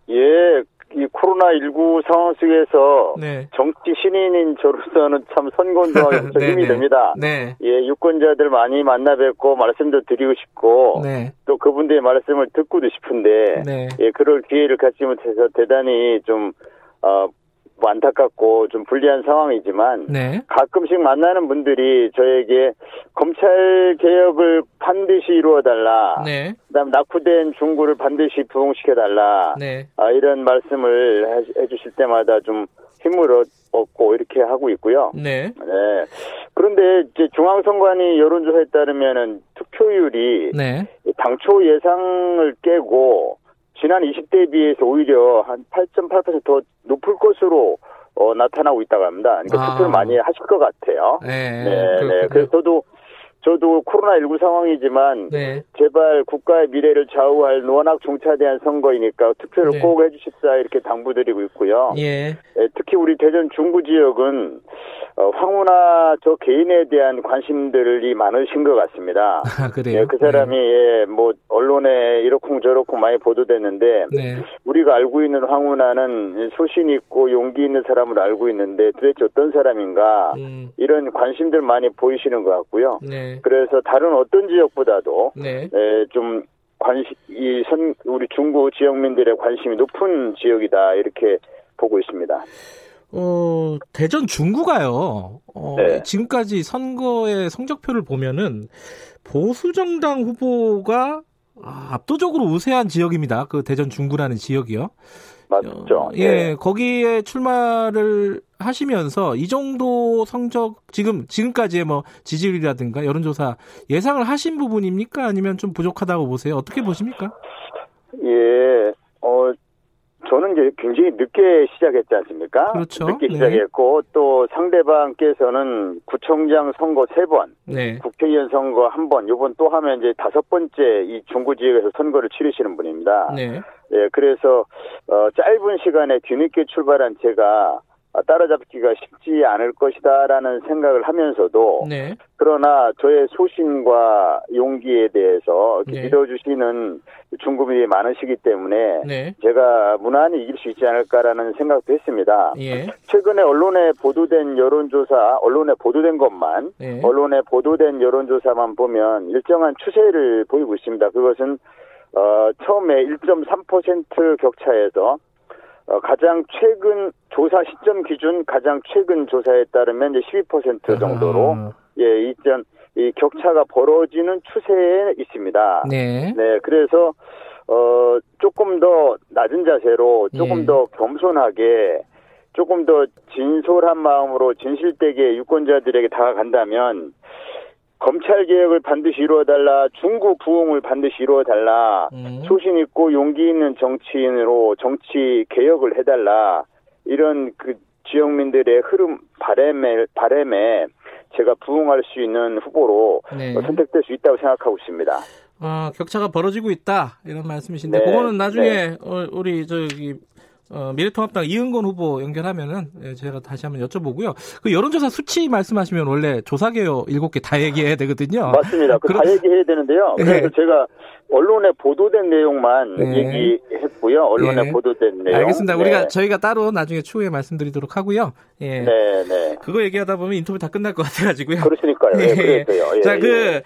예, 이 코로나 19 상황 속에서 네. 정치 신인인 저로서는 참 선거운동하기 네, 힘이 네. 됩니다. 네. 예, 유권자들 많이 만나 뵙고 말씀도 드리고 싶고 네. 또 그분들의 말씀을 듣고도 싶은데 네. 예, 그럴 기회를 갖지 못해서 대단히 좀 어, 뭐 안타깝고 좀 불리한 상황이지만 네. 가끔씩 만나는 분들이 저에게 검찰 개혁을 반드시 이루어 달라. 네. 그다음 낙후된 중구를 반드시 부흥시켜 달라. 네. 아, 이런 말씀을 해, 주실 때마다 좀 힘을 얻고 이렇게 하고 있고요. 네. 네. 그런데 이제 중앙선관위 여론조사에 따르면은 투표율이 네. 당초 예상을 깨고 지난 20대에 비해서 오히려 한 8.8%더 높을 것으로 어, 나타나고 있다고 합니다. 그러니까 아. 투표를 많이 하실 것 같아요. 네. 네, 네. 그래서 저도 저도 코로나19 상황이지만 네. 제발 국가의 미래를 좌우할 워낙 종차대한 선거이니까 투표를 네. 꼭 해주십사 이렇게 당부드리고 있고요. 예. 네, 특히 우리 대전 중부 지역은 어, 황운하 저 개인에 대한 관심들이 많으신 것 같습니다. 아, 그래요? 네, 그 사람이 네. 예, 뭐 언론에 이렇고 저렇고 많이 보도됐는데 네. 우리가 알고 있는 황운하는 소신 있고 용기 있는 사람을 알고 있는데 도대체 어떤 사람인가 음. 이런 관심들 많이 보이시는 것 같고요. 네. 그래서 다른 어떤 지역보다도 네. 에, 좀 관심 이선 우리 중구 지역민들의 관심이 높은 지역이다 이렇게 보고 있습니다. 어, 대전 중구가요. 어, 네. 지금까지 선거의 성적표를 보면은 보수 정당 후보가 아, 압도적으로 우세한 지역입니다. 그 대전 중구라는 지역이요. 맞죠. 어, 예, 네. 거기에 출마를 하시면서 이 정도 성적 지금 지금까지의 뭐 지지율이라든가 여론조사 예상을 하신 부분입니까? 아니면 좀 부족하다고 보세요? 어떻게 보십니까? 예, 어 저는 이제 굉장히 늦게 시작했지 않습니까? 그렇죠. 늦게 네. 시작했고 네. 또 상대방께서는 구청장 선거 세 번, 네. 국회의원 선거 한 번, 요번 또 하면 이제 다섯 번째 이 중구 지역에서 선거를 치르시는 분입니다. 네. 예, 그래서 어 짧은 시간에 뒤늦게 출발한 제가 아, 따라잡기가 쉽지 않을 것이다라는 생각을 하면서도 네. 그러나 저의 소신과 용기에 대해서 네. 믿어주시는 중국인이 많으시기 때문에 네. 제가 무난히 이길 수 있지 않을까라는 생각도 했습니다. 예. 최근에 언론에 보도된 여론조사, 언론에 보도된 것만, 네. 언론에 보도된 여론조사만 보면 일정한 추세를 보이고 있습니다. 그것은 어, 처음에 1.3% 격차에서 어, 가장 최근 조사 시점 기준 가장 최근 조사에 따르면 이제 12% 정도로 아. 예, 이전 이 격차가 벌어지는 추세에 있습니다. 네. 네, 그래서 어 조금 더 낮은 자세로 조금 예. 더 겸손하게 조금 더 진솔한 마음으로 진실되게 유권자들에게 다가간다면 검찰 개혁을 반드시 이루어달라, 중국 부흥을 반드시 이루어달라, 음. 소신 있고 용기 있는 정치인으로 정치 개혁을 해달라, 이런 그 지역민들의 흐름, 바램에, 바램에 제가 부응할 수 있는 후보로 네. 선택될 수 있다고 생각하고 있습니다. 어, 격차가 벌어지고 있다, 이런 말씀이신데, 네. 그거는 나중에 네. 어, 우리 저기 어, 미래통합당 이은건 후보 연결하면은 예, 제가 다시 한번 여쭤보고요. 그 여론조사 수치 말씀하시면 원래 조사개요 일곱 개다 얘기해야 되거든요. 맞습니다. 그다 그럼... 얘기해야 되는데요. 예. 그래서 네. 제가 언론에 보도된 내용만 네. 얘기했고요. 언론에 네. 보도된 내용. 알겠습니다. 네. 우리가 저희가 따로 나중에 추후에 말씀드리도록 하고요. 예. 네, 네. 그거 얘기하다 보면 인터뷰 다 끝날 것 같아가지고요. 그렇으니까요. 예, 예. 예, 자, 그 예.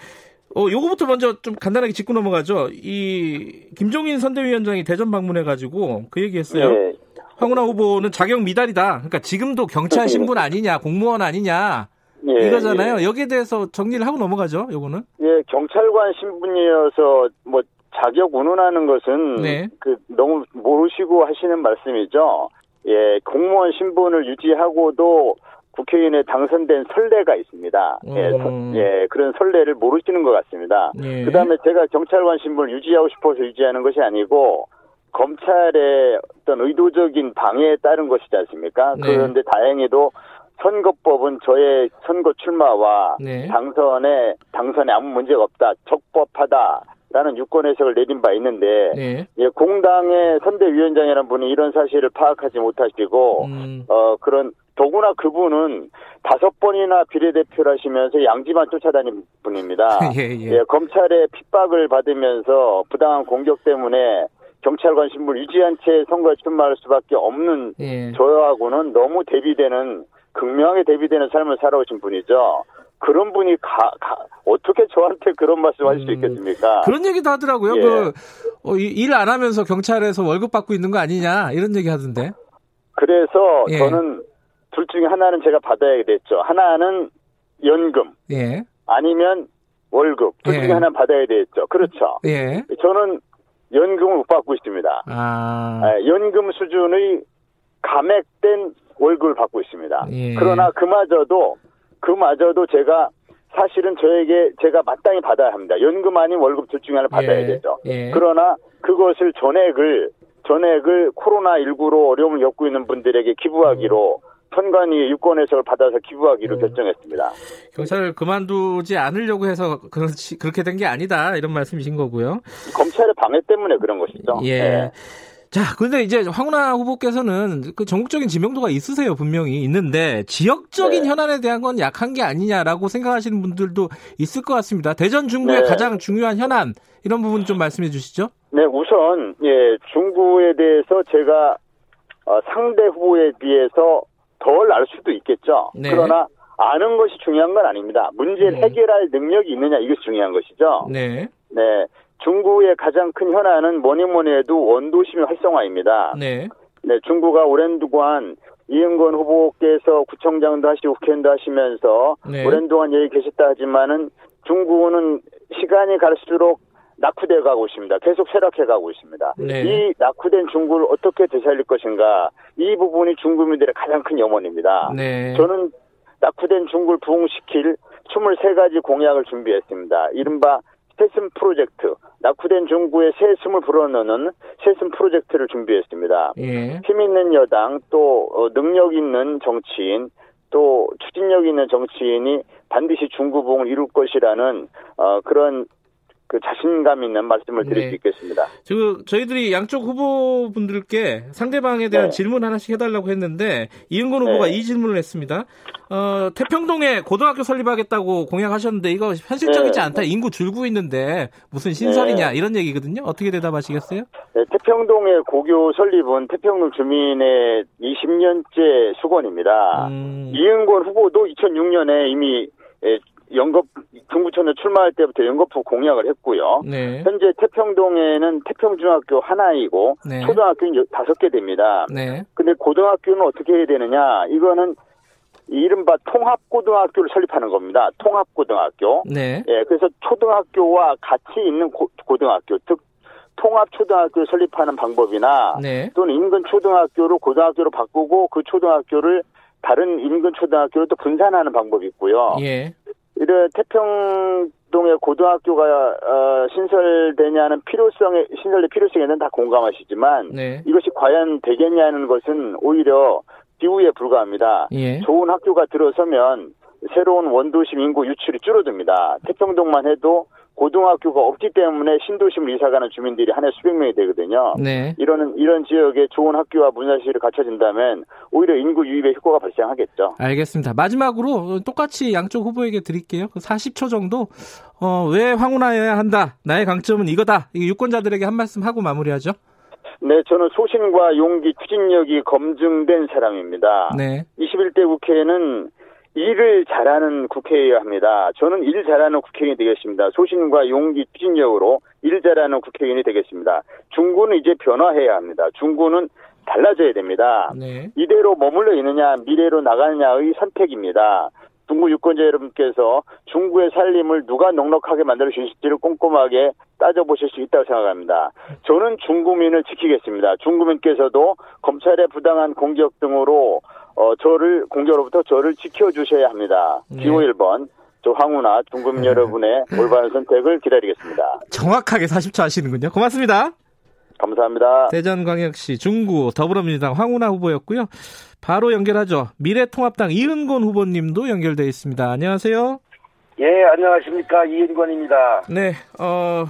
어, 요거부터 먼저 좀 간단하게 짚고 넘어가죠. 이 김종인 선대위원장이 대전 방문해가지고 그 얘기했어요. 네. 황운하 후보는 자격 미달이다. 그러니까 지금도 경찰 신분 아니냐, 공무원 아니냐. 예, 이거잖아요. 예. 여기에 대해서 정리를 하고 넘어가죠. 요거는. 예, 경찰관 신분이어서 뭐 자격 운운하는 것은 네. 그 너무 모르시고 하시는 말씀이죠. 예, 공무원 신분을 유지하고도 국회의원에 당선된 선례가 있습니다. 예, 음. 예, 그런 선례를 모르시는 것 같습니다. 예. 그 다음에 제가 경찰관 신분을 유지하고 싶어서 유지하는 것이 아니고, 검찰의 어떤 의도적인 방해에 따른 것이지 않습니까? 네. 그런데 다행히도 선거법은 저의 선거 출마와 네. 당선에, 당선에 아무 문제가 없다. 적법하다. 라는 유권 해석을 내린 바 있는데 네. 예, 공당의 선대위원장이라는 분이 이런 사실을 파악하지 못하시고 음. 어 그런 더구나 그분은 다섯 번이나 비례대표를 하시면서 양지만 쫓아다닌 분입니다. 예, 예. 예, 검찰의 핍박을 받으면서 부당한 공격 때문에 경찰관 신분 유지한 채 선거에 출마할 수밖에 없는 예. 저하고는 너무 대비되는 극명하게 대비되는 삶을 살아오신 분이죠. 그런 분이 가, 가, 어떻게 저한테 그런 말씀 하실 음, 수 있겠습니까? 그런 얘기도 하더라고요. 예. 그, 어, 일안 하면서 경찰에서 월급 받고 있는 거 아니냐, 이런 얘기 하던데. 그래서 예. 저는 둘 중에 하나는 제가 받아야 됐죠. 하나는 연금. 예. 아니면 월급. 둘 중에 예. 하나는 받아야 되겠죠. 그렇죠. 예. 저는 연금을 못 받고 있습니다. 아. 예, 연금 수준의 감액된 월급을 받고 있습니다. 예. 그러나 그마저도 그마저도 제가 사실은 저에게 제가 마땅히 받아야 합니다. 연금 아닌 월급 둘 중에 하나 받아야 예. 되죠. 예. 그러나 그것을 전액을 전액을 코로나 19로 어려움을 겪고 있는 분들에게 기부하기로 음. 선관위 유권 해석을 받아서 기부하기로 네. 결정했습니다. 경찰을 그만두지 않으려고 해서 그렇지 그렇게 된 게 아니다 이런 말씀이신 거고요. 검찰의 방해 때문에 그런 것이죠. 예. 네. 자, 그런데 이제 황운하 후보께서는 그 전국적인 지명도가 있으세요, 분명히 있는데 지역적인 네. 현안에 대한 건 약한 게 아니냐라고 생각하시는 분들도 있을 것 같습니다. 대전 중구의 네. 가장 중요한 현안 이런 부분 좀 말씀해 주시죠. 네, 우선 예 중구에 대해서 제가 어, 상대 후보에 비해서 덜 알 수도 있겠죠. 네. 그러나 아는 것이 중요한 건 아닙니다. 문제를 네. 해결할 능력이 있느냐 이것이 중요한 것이죠. 네. 네. 중국의 가장 큰 현안은 뭐니 뭐니 해도 원도심의 활성화입니다. 네. 네, 중국가 오랜 동안 이은권 후보께서 구청장도 하시고 국회의원도 하시면서 네. 오랜 동안 여기 계셨다 하지만은 중국은 시간이 갈수록 낙후돼 가고 있습니다. 계속 쇠락해 가고 있습니다. 네. 이 낙후된 중국을 어떻게 되살릴 것인가 이 부분이 중국민들의 가장 큰 염원입니다. 네. 저는 낙후된 중국을 부흥시킬 23가지 공약을 준비했습니다. 이른바 새슴 프로젝트, 낙후된 중국의 새슴을 불어넣는 새슴 프로젝트를 준비했습니다. 예. 힘 있는 여당, 또 어, 능력 있는 정치인, 또 추진력 있는 정치인이 반드시 중국봉을 이룰 것이라는 어, 그런 그 자신감 있는 말씀을 드릴 네. 수 있겠습니다. 지금 저희들이 양쪽 후보분들께 상대방에 대한 네. 질문 하나씩 해달라고 했는데 이은권 후보가 네. 이 질문을 했습니다. 어, 태평동에 고등학교 설립하겠다고 공약하셨는데 이거 현실적이지 네. 않다. 인구 줄고 있는데 무슨 신설이냐 네. 이런 얘기거든요. 어떻게 대답하시겠어요? 네, 태평동의 고교 설립은 태평동 주민의 20년째 수건입니다. 음... 이은권 후보도 2006년에 이미 연급 중부천에 출마할 때부터 연거푸 공약을 했고요. 네. 현재 태평동에는 태평중학교 하나이고 네. 초등학교는 다섯 개 됩니다. 네. 근데 고등학교는 어떻게 해야 되느냐? 이거는 이른바 통합고등학교를 설립하는 겁니다. 통합고등학교. 네. 예, 그래서 초등학교와 같이 있는 고, 등학교 즉 통합초등학교를 설립하는 방법이나 네. 또는 인근 초등학교를 고등학교로 바꾸고 그 초등학교를 다른 인근 초등학교로 또 분산하는 방법이 있고요. 예. 이래 태평동의 고등학교가 어, 신설되냐는 필요성에 신설의 필요성에는 다 공감하시지만 네. 이것이 과연 되겠냐는 것은 오히려 기후에 불과합니다. 예. 좋은 학교가 들어서면 새로운 원도심 인구 유출이 줄어듭니다. 태평동만 해도 고등학교가 없기 때문에 신도심 이사 가는 주민들이 한 해 수백 명이 되거든요. 네. 이런 이런 지역에 좋은 학교와 문화시설이 갖춰진다면 오히려 인구 유입에 효과가 발생하겠죠. 알겠습니다. 마지막으로 똑같이 양쪽 후보에게 드릴게요. 40초 그 정도 어, 왜 황운하여야 한다. 나의 강점은 이거다. 유권자들에게 한 말씀 하고 마무리하죠. 네, 저는 소신과 용기, 추진력이 검증된 사람입니다. 네. 21대 국회에는 일을 잘하는 국회여야 합니다. 저는 일 잘하는 국회의원이 되겠습니다. 소신과 용기, 추진력으로 일 잘하는 국회의원이 되겠습니다. 중구는 이제 변화해야 합니다. 중구는 달라져야 됩니다. 네. 이대로 머물러 있느냐, 미래로 나가느냐의 선택입니다. 중구 유권자 여러분께서 중구의 살림을 누가 넉넉하게 만들어 주실지를 꼼꼼하게 따져보실 수 있다고 생각합니다. 저는 중구민을 지키겠습니다. 중구민께서도 검찰의 부당한 공격 등으로 어, 저를 공격으로부터 저를 지켜주셔야 합니다. 네. 기호 1번 저 황우나 중금 네. 여러분의 올바른 선택을 기다리겠습니다. 정확하게 40초 하시는군요. 고맙습니다. 감사합니다. 대전광역시 중구 더불어민주당 황우나 후보였고요. 바로 연결하죠. 미래통합당 이은권 후보님도 연결돼 있습니다. 안녕하세요. 예, 안녕하십니까 이은권입니다. 네, 어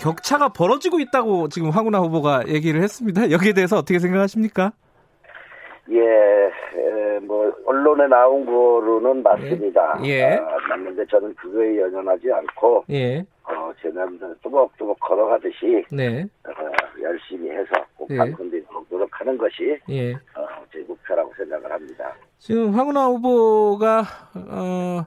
격차가 벌어지고 있다고 지금 황우나 후보가 얘기를 했습니다. 여기에 대해서 어떻게 생각하십니까? 예, 뭐 언론에 나온 거로는 맞습니다. 예. 예. 아, 맞는데 저는 그거에 연연하지 않고 예. 어, 제가 뚜벅뚜벅 걸어가듯이 네. 어, 열심히 해서 꼭 당선되도록 예. 노력하는 것이 예. 어, 제 목표라고 생각을 합니다. 지금 황운하 후보가 어,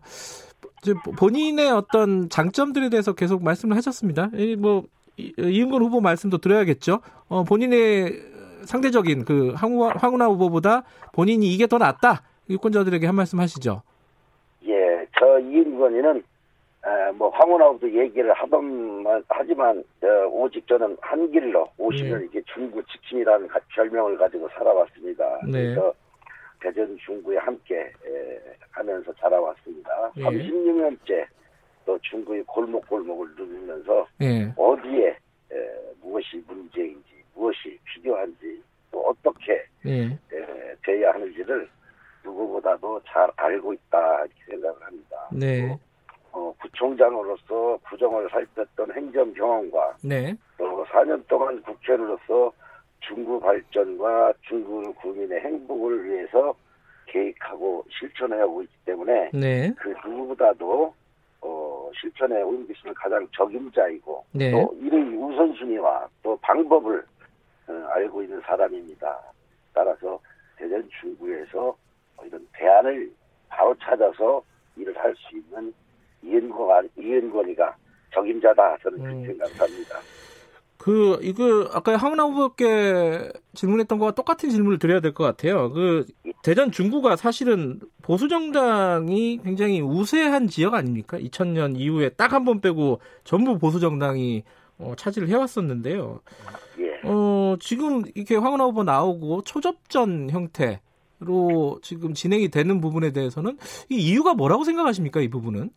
본인의 어떤 장점들에 대해서 계속 말씀을 하셨습니다. 뭐 이은건 후보 말씀도 드려야겠죠. 어, 본인의 상대적인 그 황우나, 황우나 후보보다 본인이 이게 더 낫다. 유권자들에게 한 말씀 하시죠. 예, 저 이인권이는 뭐 황우나 후보도 얘기를 하던 하지만 어, 오직 저는 한 길로 50년 네. 이렇게 중구 직진이라는 별명을 가지고 살아왔습니다. 네. 그래서 대전 중구에 함께 에, 하면서 자라왔습니다. 네. 36년째 또 중구의 골목골목을 누비면서 네. 어디에 에, 무엇이 문제인지 무엇이 필요한지 또 어떻게 예. 에, 돼야 하는지를 누구보다도 잘 알고 있다 이렇게 생각을 합니다. 네. 어, 구청장으로서 구정을 살폈던 행정 경험과 네. 또 4년 동안 국회의원으로서 중구 발전과 중구 국민의 행복을 위해서 계획하고 실천해오고 있기 때문에 네. 그 누구보다도 어, 실천에 옮기시는 가장 적임자이고 네. 또 일의 우선순위와 또 방법을 어, 알고 있는 사람입니다. 따라서 대전 중구에서 이런 대안을 바로 찾아서 일을 할 수 있는 이은권, 이은권이가 적임자다 저는 그렇게 음. 생각합니다. 그 이거 아까 황운하 후보께 질문했던 거와 똑같은 질문을 드려야 될 것 같아요. 그 대전 중구가 사실은 보수 정당이 굉장히 우세한 지역 아닙니까? 2000년 이후에 딱 한 번 빼고 전부 보수 정당이 어, 차지를 해왔었는데요. 예. 어, 지금 이렇게 황운하 후보 나오고 초접전 형태로 지금 진행이 되는 부분에 대해서는 이 이유가 뭐라고 생각하십니까? 이 부분은?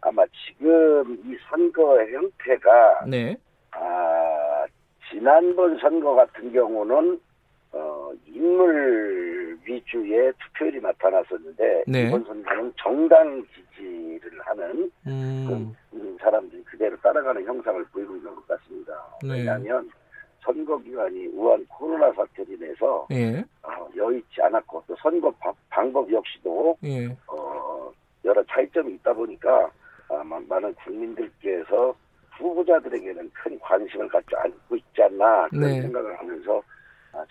아마 지금 이 선거의 형태가 네. 아, 지난번 선거 같은 경우는 어, 인물 위주의 투표율이 나타났었는데 네. 이번 선거는 정당 지지를 하는 음. 그 사람들이 그대로 따라가는 형상을 보이고 있는 것 같습니다. 네. 왜냐하면 선거 기간이 우한 코로나 사태로 인해서 예. 어, 여의치 않았고 또 선거 바, 방법 역시도 예. 어, 여러 차이점이 있다 보니까 아마 많은 국민들께서 후보자들에게는 큰 관심을 갖지 않고 있지 않나 그런 네. 생각을 하면서 아,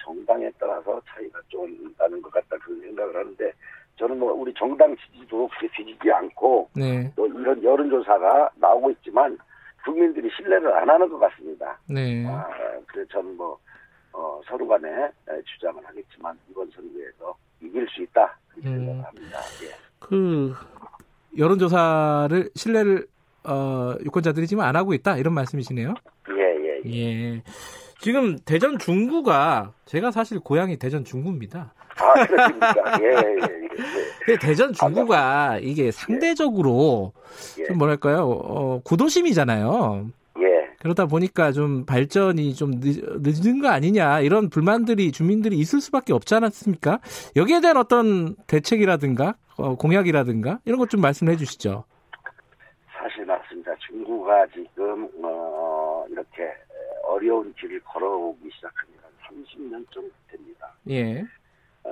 정당에 따라서 차이가 좀 나는 것 같다 그런 생각을 하는데 저는 뭐 우리 정당 지지도 그렇게 뒤지지 않고 네. 또 이런 여론조사가 나오고 있지만 국민들이 신뢰를 안 하는 것 같습니다. 네. 아, 그래서 저는 뭐 어, 서로 간에 주장을 하겠지만 이번 선거에서 이길 수 있다 그렇게 음. 생각합니다. 예. 그 여론조사를 신뢰를 어, 유권자들이 지금 안 하고 있다 이런 말씀이시네요. 예, 예, 예. 예. 지금 대전 중구가 제가 사실 고향이 대전 중구입니다. 아, 그렇습니까? 예, 예, 예. 대전 중구가 이게 상대적으로 예. 좀 뭐랄까요, 어, 구도심이잖아요. 예. 그러다 보니까 좀 발전이 좀 늦, 은거 아니냐 이런 불만들이 주민들이 있을 수밖에 없지 않았습니까? 여기에 대한 어떤 대책이라든가 어, 공약이라든가 이런 것 좀 말씀해 주시죠. 사실 맞습니다. 중구가 지금 어, 이렇게 어려운 길을 걸어오기 시작한 지한 30년 정도 됩니다. 예. 어,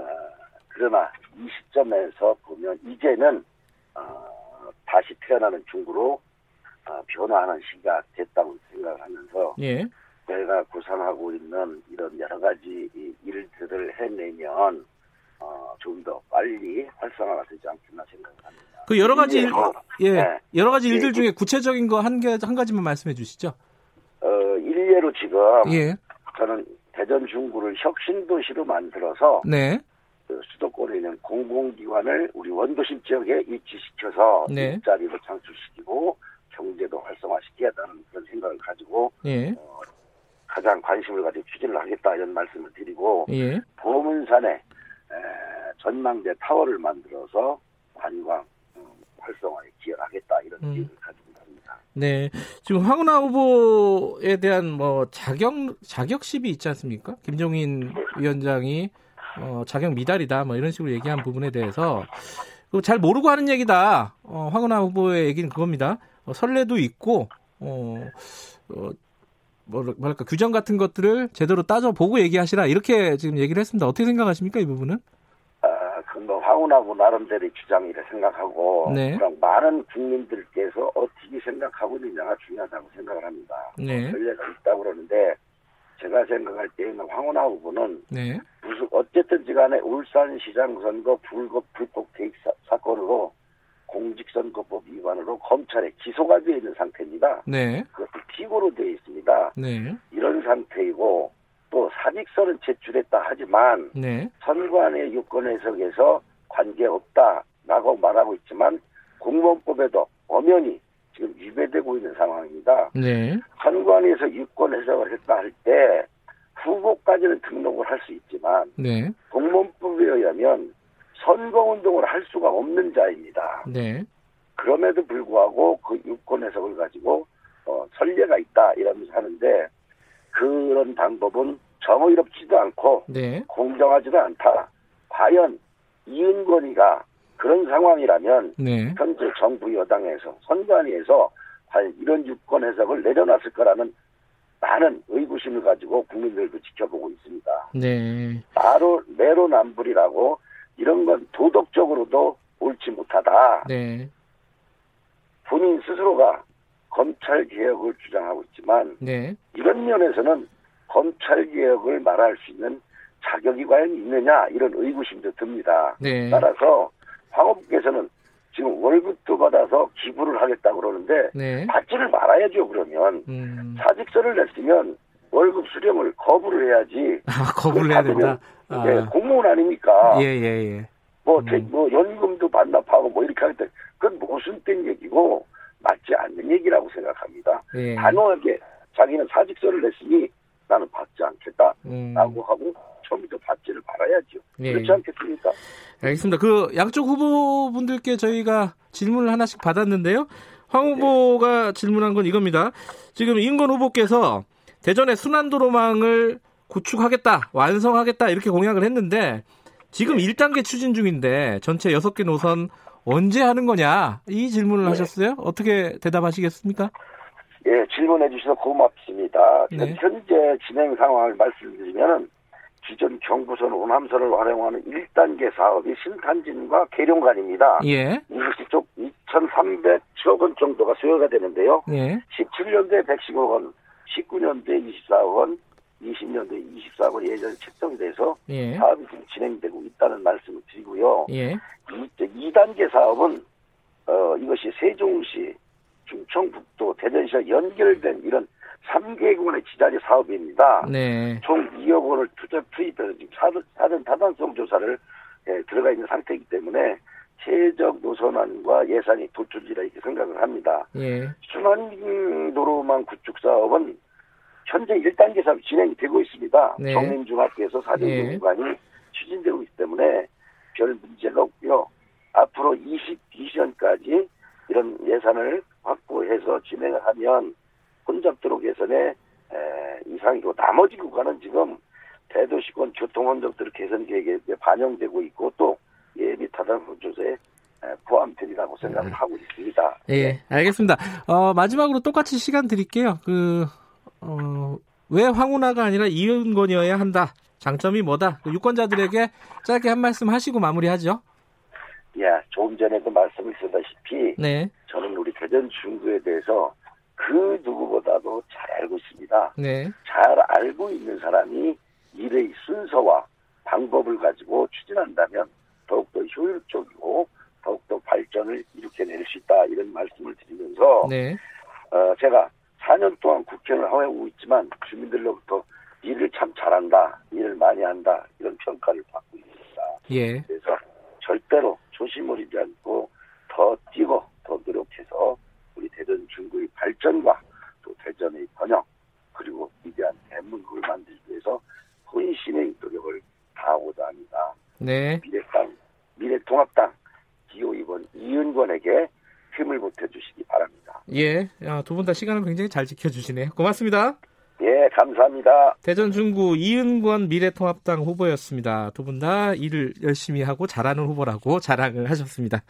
그러나 이 시점에서 보면 이제는 어, 다시 태어나는 중구로 어, 변화하는 시기가 됐다고 생각을 하면서 예. 내가 구상하고 있는 이런 여러 가지 일들을 해내면 어, 좀 더 빨리 활성화가 되지 않겠나 생각을 합니다. 그 여러 가지 일, 예, 네. 여러 가지 일들 예. 중에 구체적인 거 한 개 한 가지만 말씀해 주시죠. 어, 일례로 지금 예. 저는 대전 중구를 혁신도시로 만들어서 네. 그 수도권에 있는 공공기관을 우리 원도심 지역에 위치시켜서 네. 일자리도 창출시키고 경제도 활성화시켜야하는 그런 생각을 가지고 예. 어, 가장 관심을 가지고 추진을 하겠다 이런 말씀을 드리고 예. 보문산에 에, 전망대 타워를 만들어서 관광 음, 활성화에 기여하겠다 이런 음. 계획을 가지고 있습니다. 네, 지금 황운하 후보에 대한 뭐 자격 자격 시비 있지 않습니까? 김종인 위원장이 어, 자격 미달이다 뭐 이런 식으로 얘기한 부분에 대해서 잘 모르고 하는 얘기다. 어, 황운하 후보의 얘기는 그겁니다. 어, 선례도 있고 어, 어 뭐랄까 규정 같은 것들을 제대로 따져 보고 얘기하시라 이렇게 지금 얘기를 했습니다. 어떻게 생각하십니까 이 부분은? 황운하고 나름대로의 주장이라 생각하고 네. 많은 국민들께서 어떻게 생각하고 있느냐가 중요하다고 생각을 합니다. 네. 전례가 있다고 그러는데 제가 생각할 때는 황운하 후보는 네. 무슨 어쨌든지 간에 울산시장 선거 불법 불법 개입 사, 건으로 공직선거법 위반으로 검찰에 기소가 되어 있는 상태입니다. 네. 그것도 피고로 되어 있습니다. 네. 이런 상태이고 또 사직서는 제출했다 하지만 네. 선관의 유권 해석에서 관계없다라고 말하고 있지만 공무원법에도 엄연히 지금 위배되고 있는 상황입니다. 네. 선관위에서 유권 해석을 했다 할 때 후보까지는 등록을 할 수 있지만 네. 공무원법에 의하면 선거운동을 할 수가 없는 자입니다. 네. 그럼에도 불구하고 그 유권 해석을 가지고 어, 선례가 있다 이러면서 하는데 그런 방법은 정의롭지도 않고 네. 공정하지도 않다. 과연 이은권이가 그런 상황이라면 네. 현재 정부 여당에서 선관위에서 과연 이런 유권 해석을 내려놨을 거라는 많은 의구심을 가지고 국민들도 지켜보고 있습니다. 네. 나로 내로남불이라고 이런 건 도덕적으로도 옳지 못하다. 네. 본인 스스로가 검찰 개혁을 주장하고 있지만 네. 이런 면에서는 검찰 개혁을 말할 수 있는 자격이 과연 있느냐 이런 의구심도 듭니다. 네. 따라서 황 후보께서는 지금 월급도 받아서 기부를 하겠다고 그러는데 네. 받지를 말아야죠 그러면 음. 사직서를 냈으면 월급 수령을 거부를 해야지. 아, 거부를 해야 된다. 아. 네, 공무원 아닙니까? 예, 예, 예. 뭐, 음. 제, 뭐, 연금도 반납하고 뭐 이렇게 하겠다. 그건 모순된 얘기고, 맞지 않는 얘기라고 생각합니다. 예. 단호하게 자기는 사직서를 냈으니 나는 받지 않겠다라고 음. 하고 처음부터 받지를 말아야죠. 예. 그렇지 않겠습니까? 알겠습니다. 그 양쪽 후보분들께 저희가 질문을 하나씩 받았는데요. 황 후보가 네. 질문한 건 이겁니다. 지금 인건 후보께서 대전의 순환도로망을 구축하겠다, 완성하겠다 이렇게 공약을 했는데 지금 네. 1단계 추진 중인데 전체 6개 노선 언제 하는 거냐 이 질문을 네. 하셨어요. 어떻게 대답하시겠습니까? 예, 질문해 주셔서 고맙습니다. 네. 현재 진행 상황을 말씀드리면 기존 경부선 오남선을 활용하는 1단계 사업이 신탄진과 계룡간입니다. 예. 이것이 쪽 2,300억 원 정도가 수요가 되는데요. 예. 17년도에 110억 원, 19년도에 24억 원, 20년도에 24억 원 예전에 책정이 돼서 예. 사업이 지금 진행되고 있다는 말씀을 드리고요. 예. 2, 단계 사업은 어, 이것이 세종시, 충청북도, 대전시와 연결된 이런 3개국의 지자체 사업입니다. 네. 총 2억 원을 투자 투입해서 지금 사전, 사전 타당성 조사를 예, 들어가 있는 상태이기 때문에 최적 노선안과 예산이 도출지라 이렇게 생각을 합니다. 예. 순환도로망 구축 사업은 현재 1단계 사업 진행이 되고 있습니다. 네. 정림중학교에서 구간이 예. 추진되고 있기 때문에 별 문제가 없고요. 앞으로 22년까지 이런 예산을 확보해서 진행을 하면 혼잡도로 개선에 이상이고 나머지 구간은 지금 대도시권 교통원정들 개선 계획에 반영되고 있고 또 예비 타당성 조사에 포함되리라고 생각을 네. 하고 있습니다. 예, 네. 알겠습니다. 어, 마지막으로 똑같이 시간 드릴게요. 그, 어, 왜 황운하가 아니라 이은권이어야 한다? 장점이 뭐다? 그 유권자들에게 짧게 한 말씀 하시고 마무리하죠. 예, 조금 전에도 말씀을 드렸다시피 네. 저는 우리 대전 중구에 대해서 그 누구보다도 잘 알고 있습니다. 네. 잘 알고 있는 사람이 일의 순서와 방법을 가지고 추진한다면 더욱더 효율적이고 더욱더 발전을 일으켜낼 수 있다 이런 말씀을 드리면서 네. 어, 제가 4년 동안 국회의원을 하고 있지만 주민들로부터 일을 참 잘한다, 일을 많이 한다 이런 평가를 받고 있습니다. 예. 그래서 절대로 조심을 잃지 않고 더 뛰고 더 노력해서 우리 대전 중구의 발전과 또 대전의 번영 그리고 위대한 대문구를 만들기 위해서 혼신의 노력을 다하고자 합니다. 네. 미래당, 미래통합당 기호 2번 이은권에게 힘을 보태주시기 바랍니다. 예, 두 분 다 시간을 굉장히 잘 지켜주시네요. 고맙습니다. 예, 감사합니다. 대전 중구 이은권 미래통합당 후보였습니다. 두 분 다 일을 열심히 하고 잘하는 후보라고 자랑을 하셨습니다.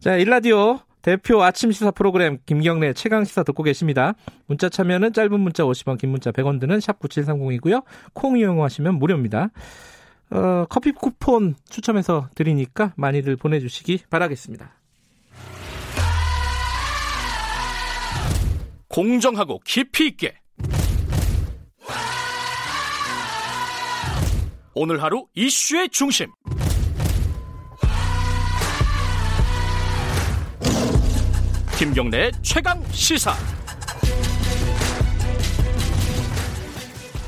자, 일라디오 대표 아침 시사 프로그램 김경래 최강 시사 듣고 계십니다. 문자 참여는 짧은 문자 50원, 긴 문자 100원 드는 샵 9730이고요. 콩 이용하시면 무료입니다. 어, 커피 쿠폰 추첨해서 드리니까 많이들 보내주시기 바라겠습니다. 공정하고 깊이 있게 오늘 하루 이슈의 중심 김경래 최강 시사.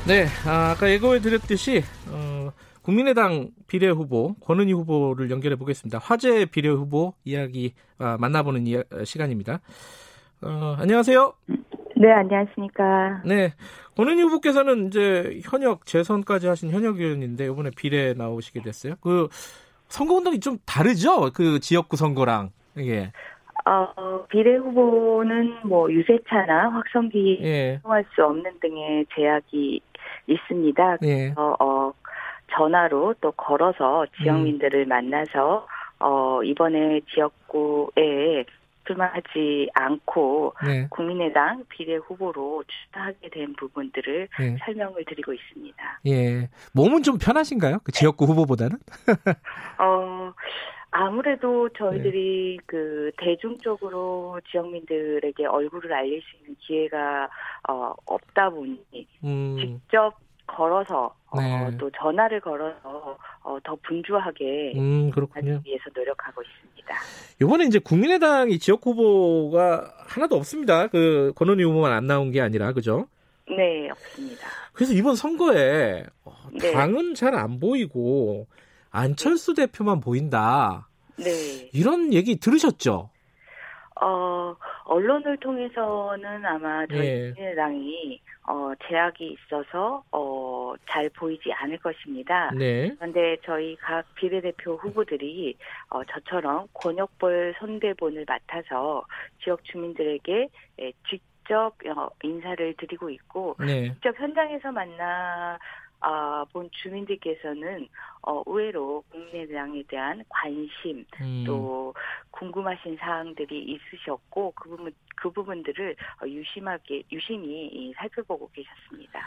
네, 아, 까 예고해 드렸듯이 어, 국민의당 비례 후보 권은희 후보를 연결해 보겠습니다. 화재 비례 후보 이야기 아, 만나보는 이야, 시간입니다. 어, 안녕하세요. 네, 안녕하십니까. 네, 권은희 후보께서는 이제 현역 재선까지 하신 현역 의원인데 이번에 비례 나오시게 됐어요. 그 선거 운동이 좀 다르죠? 그 지역구 선거랑 이게. 어, 비례 후보는 뭐 유세차나 확성기 예. 통할 수 없는 등의 제약이 있습니다. 예. 그래서 어, 전화로 또 걸어서 지역민들을 음. 만나서 어, 이번에 지역구에 출마하지 않고 네. 국민의당 비례 후보로 출마하게 된 부분들을 네. 설명을 드리고 있습니다. 예, 몸은 좀 편하신가요? 그 지역구 후보보다는? 어. 아무래도 저희들이 네. 그 대중적으로 지역민들에게 얼굴을 알릴 수 있는 기회가 어, 없다 보니 음. 직접 걸어서 어, 네. 어, 또 전화를 걸어서 어, 더 분주하게 음, 그렇군요. 위해서 노력하고 있습니다. 이번에 이제 국민의당이 지역 후보가 하나도 없습니다. 그 권은희 후보만 안 나온 게 아니라 그죠? 네, 없습니다. 그래서 이번 선거에 어, 네. 당은 잘안 보이고 안철수 대표만 보인다. 네. 이런 얘기 들으셨죠? 어, 언론을 통해서는 아마 저희 예. 민주당이 어, 제약이 있어서 어, 잘 보이지 않을 것입니다. 네. 그런데 저희 각 비례대표 후보들이 어, 저처럼 권역별 손대본을 맡아서 지역 주민들에게 예, 직접 어, 인사를 드리고 있고 네. 직접 현장에서 만나 아, 본 주민들께서는 어, 의외로 국민의당에 대한 관심 음. 또 궁금하신 사항들이 있으셨고 그 부분 그 부분들을 어, 유심하게 유심히 살펴보고 계셨습니다.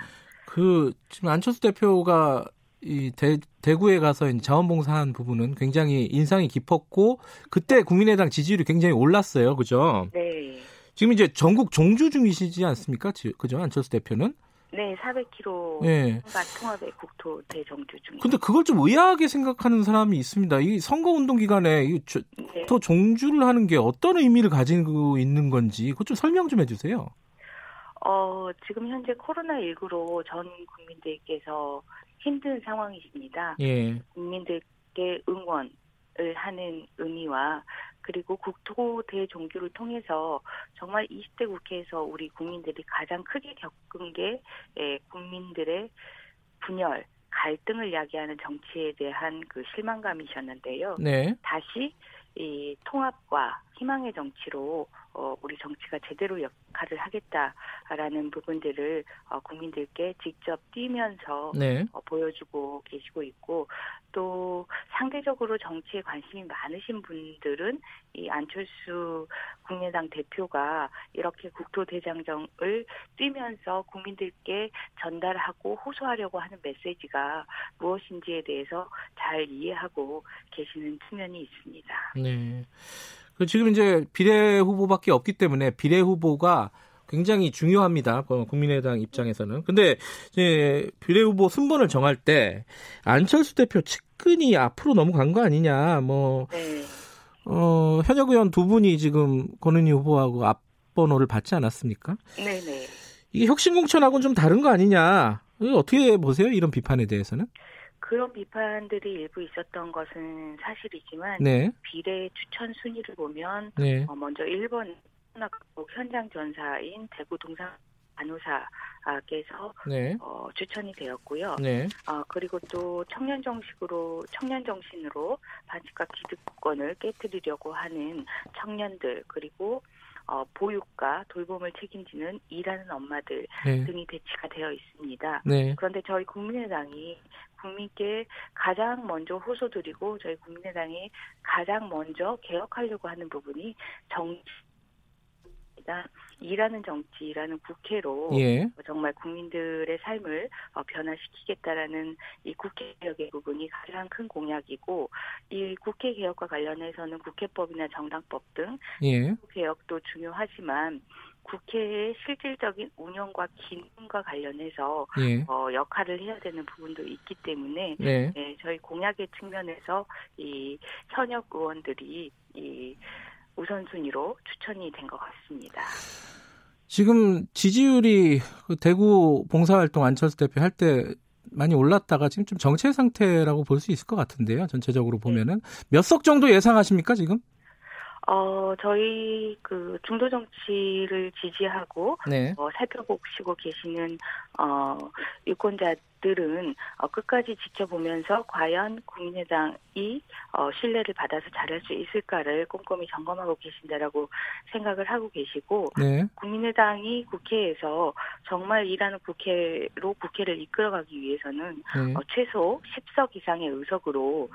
그 지금 안철수 대표가 이 대, 대구에 가서 자원봉사한 부분은 굉장히 인상이 깊었고 그때 국민의당 지지율이 굉장히 올랐어요, 그죠? 네. 지금 이제 전국 종주 중이시지 않습니까, 그죠? 안철수 대표는? 네, 400km 네. 통합의 국토 대정주 중. 근데 그걸 좀 의아하게 생각하는 사람이 있습니다. 이 선거 운동 기간에 이 저, 네. 국토 종주를 하는 게 어떤 의미를 가지고 있는 건지 그것 좀 설명 좀 해주세요. 어, 지금 현재 코로나19로 전 국민들께서 힘든 상황이십니다. 예. 국민들께 응원을 하는 의미와 그리고 국토 대 종교를 통해서 정말 20대 국회에서 우리 국민들이 가장 크게 겪은 게 예, 국민들의 분열, 갈등을 야기하는 정치에 대한 그 실망감이셨는데요. 네. 다시 이 통합과 희망의 정치로 어, 우리 정치가 제대로 역할을 하겠다라는 부분들을 어, 국민들께 직접 뛰면서 네. 어, 보여주고 계시고 있고 또 상대적으로 정치에 관심이 많으신 분들은 이 안철수 국민당 대표가 이렇게 국토대장정을 뛰면서 국민들께 전달하고 호소하려고 하는 메시지가 무엇인지에 대해서 잘 이해하고 계시는 측면이 있습니다. 네. 그 지금 이제 비례 후보밖에 없기 때문에 비례 후보가 굉장히 중요합니다. 어, 국민의당 입장에서는. 근데 이제 비례 후보 순번을 정할 때 안철수 대표 측근이 앞으로 넘어간 거 아니냐. 뭐 네. 어, 현역 의원 두 분이 지금 권은희 후보하고 앞번호를 받지 않았습니까? 네, 네. 이게 혁신공천하고는 좀 다른 거 아니냐. 어떻게 보세요? 이런 비판에 대해서는? 그런 비판들이 일부 있었던 것은 사실이지만 네. 비례 추천 순위를 보면 네. 어, 먼저 1번 현장 전사인 대구 동산 간호사께서 네. 어, 추천이 되었고요. 네. 어, 그리고 또 청년 정식으로 청년 정신으로 반칙과 기득권을 깨뜨리려고 하는 청년들 그리고 어, 보육과 돌봄을 책임지는 일하는 엄마들 네. 등이 배치가 되어 있습니다. 네. 그런데 저희 국민의당이 국민께 가장 먼저 호소드리고 저희 국민의당이 가장 먼저 개혁하려고 하는 부분이 정치 있습니다. 일하는 정치라는 국회로 예. 정말 국민들의 삶을 어, 변화시키겠다라는 이 국회 개혁의 부분이 가장 큰 공약이고 이 국회 개혁과 관련해서는 국회법이나 정당법 등 예. 개혁도 중요하지만 국회의 실질적인 운영과 기능과 관련해서 예. 어, 역할을 해야 되는 부분도 있기 때문에 네. 예, 저희 공약의 측면에서 이 현역 의원들이 이 우선순위로 추천이 된 것 같습니다. 지금 지지율이 그 대구 봉사활동 안철수 대표 할 때 많이 올랐다가 지금 좀 정체 상태라고 볼 수 있을 것 같은데요. 전체적으로 보면은 몇 석 정도 예상하십니까 지금? 어 저희 그 중도 정치를 지지하고 네. 어, 살펴보시고 계시는 어 유권자 들은 어, 끝까지 지켜보면서 과연 국민의당이 어, 신뢰를 받아서 잘할 수 있을까를 꼼꼼히 점검하고 계신다라고 생각을 하고 계시고 네. 국민의당이 국회에서 정말 일하는 국회로 국회를 이끌어가기 위해서는 네. 어, 최소 10석 이상의 의석으로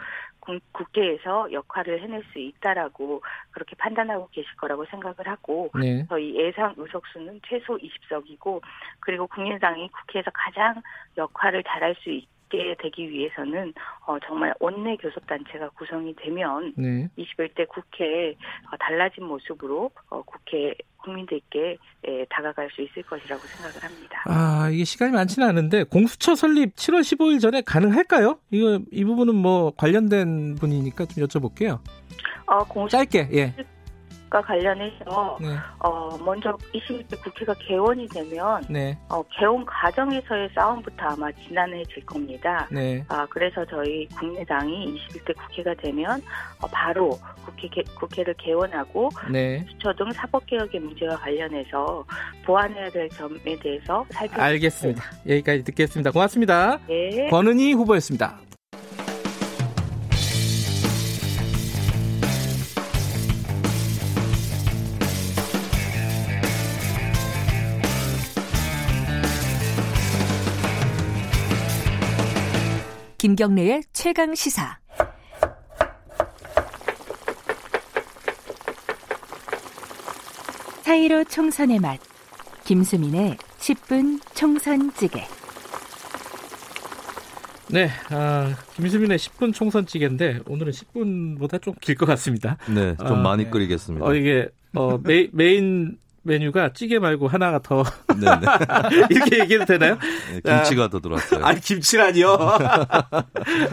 국회에서 역할을 해낼 수 있다라고 그렇게 판단하고 계실 거라고 생각을 하고 네. 저희 예상 의석수는 최소 20석이고 그리고 국민의당이 국회에서 가장 역할을 잘할 수 있게 되기 위해서는 어, 정말 원내 교섭 단체가 구성이 되면 네. 21대 국회 어, 달라진 모습으로 어, 국회 국민들께 예, 다가갈 수 있을 것이라고 생각을 합니다. 아 이게 시간이 많지는 않은데 공수처 설립 7월 15일 전에 가능할까요? 이거 이 부분은 뭐 관련된 분이니까 좀 여쭤볼게요. 어, 공수... 짧게 예. 과 관련해서 네. 어 먼저 21대 국회가 개원이 되면 네. 어 개원 과정에서의 싸움부터 아마 지난해질 겁니다. 네. 아 그래서 저희 국민당이 21대 국회가 되면 어 바로 국회 개, 국회를 개원하고 네. 수처 등 사법 개혁의 문제와 관련해서 보완해야 될 점에 대해서 살펴 알겠습니다. 여기까지 듣겠습니다. 고맙습니다. 네. 권은희 후보였습니다. 김경래의 최강 시사. 사이로 총선의 맛. 김수민의 10분 총선 찌개. 네, 아, 김수민의 10분 총선 찌개인데 오늘은 10분보다 좀 길 것 같습니다. 네, 좀 아, 많이 끓이겠습니다. 어, 이게 어, 메, 메인 메뉴가 찌개 말고 하나가 더 이렇게 얘기해도 되나요? 네, 김치가 더 들어왔어요. 아니 김치라니요.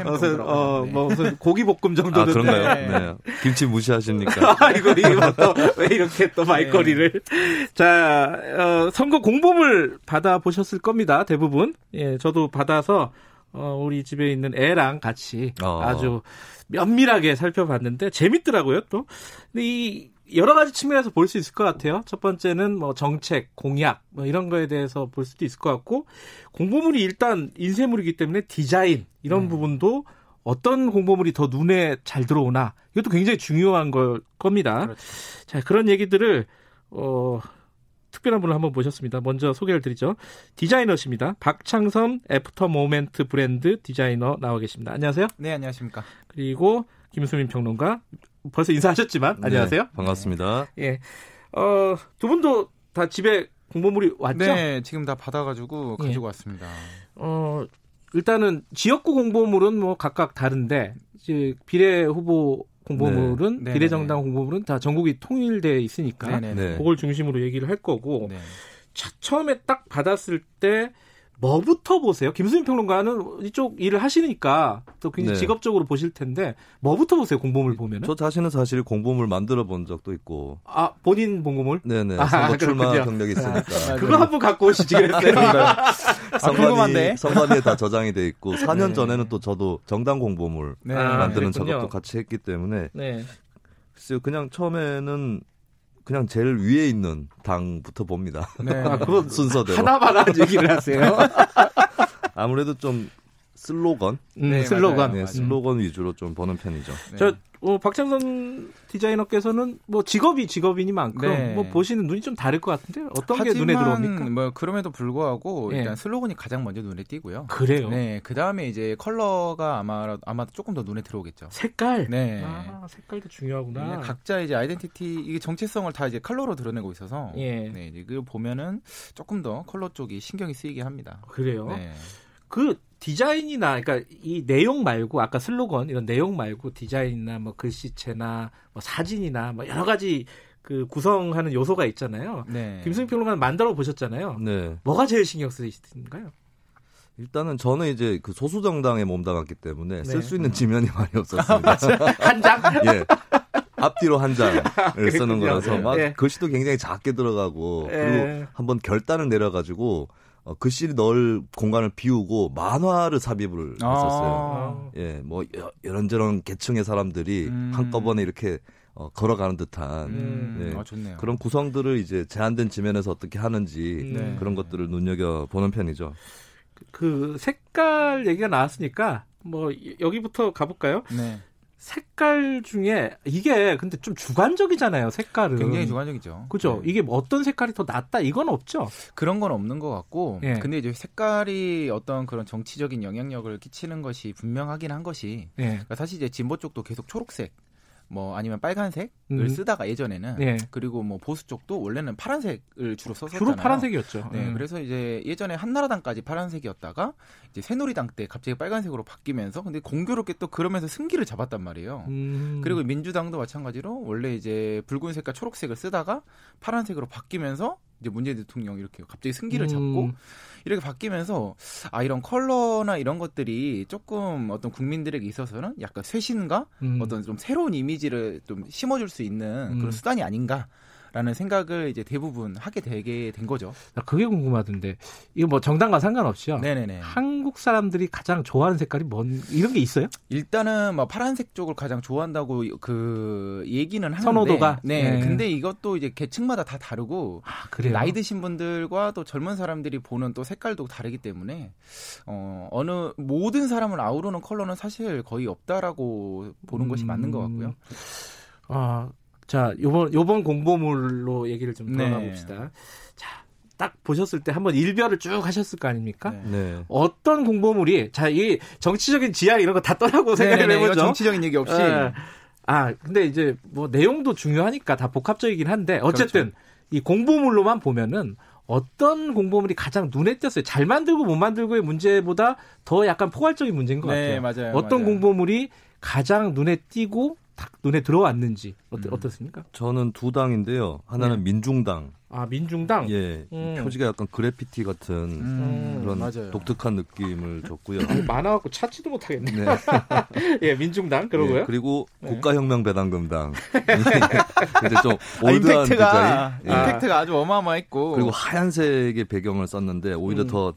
무슨 어, 뭐 무슨 고기 볶음 정도는 아, 그런가요? 네. 네. 김치 무시하십니까? 아, 이거 이거 또왜 이렇게 또 말거리를 네. 자 어, 선거 공보물 받아 보셨을 겁니다. 대부분 예 저도 받아서 어, 우리 집에 있는 애랑 같이 어. 아주 면밀하게 살펴봤는데 재밌더라고요 또. 근데 이 여러 가지 측면에서 볼 수 있을 것 같아요. 첫 번째는 뭐 정책, 공약 뭐 이런 거에 대해서 볼 수도 있을 것 같고 공보물이 일단 인쇄물이기 때문에 디자인 이런 음. 부분도 어떤 공보물이 더 눈에 잘 들어오나 이것도 굉장히 중요한 걸 겁니다. 그렇죠. 자 그런 얘기들을 어 특별한 분을 한번 모셨습니다. 먼저 소개를 드리죠. 디자이너십니다. 박창선 애프터 모멘트 브랜드 디자이너 나와 계십니다. 안녕하세요. 네, 안녕하십니까. 그리고 김수민 평론가 벌써 인사하셨지만 네, 안녕하세요. 네, 반갑습니다. 예. 어, 두 분도 다 집에 공보물이 왔죠? 네, 지금 다 받아가지고 예. 가지고 예. 왔습니다. 어, 일단은 지역구 공보물은 뭐 각각 다른데 이제 비례 후보 공보물은 네. 비례 정당 공보물은 다 전국이 통일돼 있으니까 네. 그걸 중심으로 얘기를 할 거고 네. 차, 처음에 딱 받았을 때 뭐부터 보세요? 김수민 평론가는 이쪽 일을 하시니까 또 굉장히 네. 직업적으로 보실 텐데 뭐부터 보세요? 공보물 보면은? 저 자신은 사실 공보물 만들어 본 적도 있고. 아 본인 공보물? 네네. 아, 선거 출마 경력이 있으니까. 아, 그거 한 번 갖고 오시지 그랬어요. 선관위 선관위에 다 저장이 돼 있고 4년 네. 전에는 또 저도 정당 공보물 네. 만드는 아, 작업도 같이 했기 때문에. 네. 글쎄요, 그냥 처음에는 그냥 제일 위에 있는 당부터 봅니다. 네. 아, 그건 순서대로. 하나만 한 얘기를 하세요. 아무래도 좀 슬로건, 음, 네, 슬로건, 네, 슬로건 위주로 좀 보는 편이죠. 네. 저 어, 박창선 디자이너께서는 뭐 직업이 직업이니만큼 네. 뭐 보시는 눈이 좀 다를 것 같은데 어떤 게 눈에 들어옵니까? 뭐 그럼에도 불구하고 네. 일단 슬로건이 가장 먼저 눈에 띄고요. 그래요. 네, 그 다음에 이제 컬러가 아마 아마 조금 더 눈에 들어오겠죠. 색깔. 네, 아, 색깔도 중요하구나. 네, 각자 이제 아이덴티티 이게 정체성을 다 이제 컬러로 드러내고 있어서 예. 네, 이제 그 보면은 조금 더 컬러 쪽이 신경이 쓰이게 합니다. 그래요. 네. 그 디자인이나 그러니까 이 내용 말고 아까 슬로건 이런 내용 말고 디자인이나 뭐 글씨체나 뭐 사진이나 뭐 여러 가지 그 구성하는 요소가 있잖아요. 네. 김승희 평론가는 만들어 보셨잖아요. 네. 뭐가 제일 신경 쓰이시는가요? 일단은 저는 이제 그 소수 정당에 몸담았기 때문에 네. 쓸수 있는 지면이 많이 없었습니다. 한 장? 예. 앞뒤로 한 장을 쓰는 거라서 막 네. 글씨도 굉장히 작게 들어가고 그리고 네. 한번 결단을 내려 가지고 어, 글씨를 넣을 공간을 비우고 만화를 삽입을 아. 했었어요. 예, 뭐 이런저런 계층의 사람들이 음. 한꺼번에 이렇게 어, 걸어가는 듯한 음. 예, 아, 그런 구성들을 이제 제한된 지면에서 어떻게 하는지 네. 그런 것들을 눈여겨 보는 편이죠. 그 색깔 얘기가 나왔으니까 뭐 여기부터 가볼까요? 네. 색깔 중에 이게 근데 좀 주관적이잖아요. 색깔은 굉장히 주관적이죠. 그죠? 네. 이게 뭐 어떤 색깔이 더 낫다 이건 없죠. 그런 건 없는 것 같고, 네. 근데 이제 색깔이 어떤 그런 정치적인 영향력을 끼치는 것이 분명하긴 한 것이 네. 그러니까 사실 이제 진보 쪽도 계속 초록색 뭐 아니면 빨간색을 음. 쓰다가 예전에는 네. 그리고 뭐 보수 쪽도 원래는 파란색을 주로 썼었잖아요. 주로 파란색이었죠. 네, 음. 그래서 이제 예전에 한나라당까지 파란색이었다가 이제 새누리당 때 갑자기 빨간색으로 바뀌면서 근데 공교롭게 또 그러면서 승기를 잡았단 말이에요. 음. 그리고 민주당도 마찬가지로 원래 이제 붉은색과 초록색을 쓰다가 파란색으로 바뀌면서 이제 문재인 대통령 이렇게 갑자기 승기를 잡고 음. 이렇게 바뀌면서 아 이런 컬러나 이런 것들이 조금 어떤 국민들에게 있어서는 약간 쇄신과 음. 어떤 좀 새로운 이미지를 좀 심어줄 수 있는 그런 음. 수단이 아닌가. 라는 생각을 이제 대부분 하게 되게 된 거죠. 나 그게 궁금하던데 이거 뭐 정당과 상관없이요. 네네네. 한국 사람들이 가장 좋아하는 색깔이 뭔 이런 게 있어요? 일단은 뭐 파란색 쪽을 가장 좋아한다고 그 얘기는 하는데 선호도가 네. 네. 근데 이것도 이제 계층마다 다 다르고 아, 그래요? 나이 드신 분들과 또 젊은 사람들이 보는 또 색깔도 다르기 때문에 어 어느 모든 사람을 아우르는 컬러는 사실 거의 없다라고 보는 음... 것이 맞는 것 같고요. 아 자, 요번 요번 공보물로 얘기를 좀 들어가 네. 봅시다. 자, 딱 보셨을 때 한번 일별을 쭉 하셨을 거 아닙니까? 네. 네. 어떤 공보물이 자, 이 정치적인 지향 이런 거 다 떠나고 네, 생각을 해 보죠. 정치적인 얘기 없이. 아, 아, 근데 이제 뭐 내용도 중요하니까 다 복합적이긴 한데 어쨌든 그렇죠. 이 공보물로만 보면은 어떤 공보물이 가장 눈에 띄었어요. 잘 만들고 못 만들고의 문제보다 더 약간 포괄적인 문제인 것 네, 같아요. 맞아요. 어떤 맞아요. 공보물이 가장 눈에 띄고 딱 눈에 들어왔는지 어떻, 음. 어떻습니까? 저는 두 당인데요. 하나는 네. 민중당. 아 민중당. 예, 음. 표지가 약간 그래피티 같은 음. 그런 맞아요. 독특한 느낌을 줬고요. 많아갖고 찾지도 못하겠네. 네. 예, 민중당 그러고요. 예, 그리고 네. 국가혁명배당금당. 이제 좀 아, 올드한 디자인. 예. 임팩트가 아주 어마어마했고. 그리고 하얀색의 배경을 썼는데 오히려 음. 더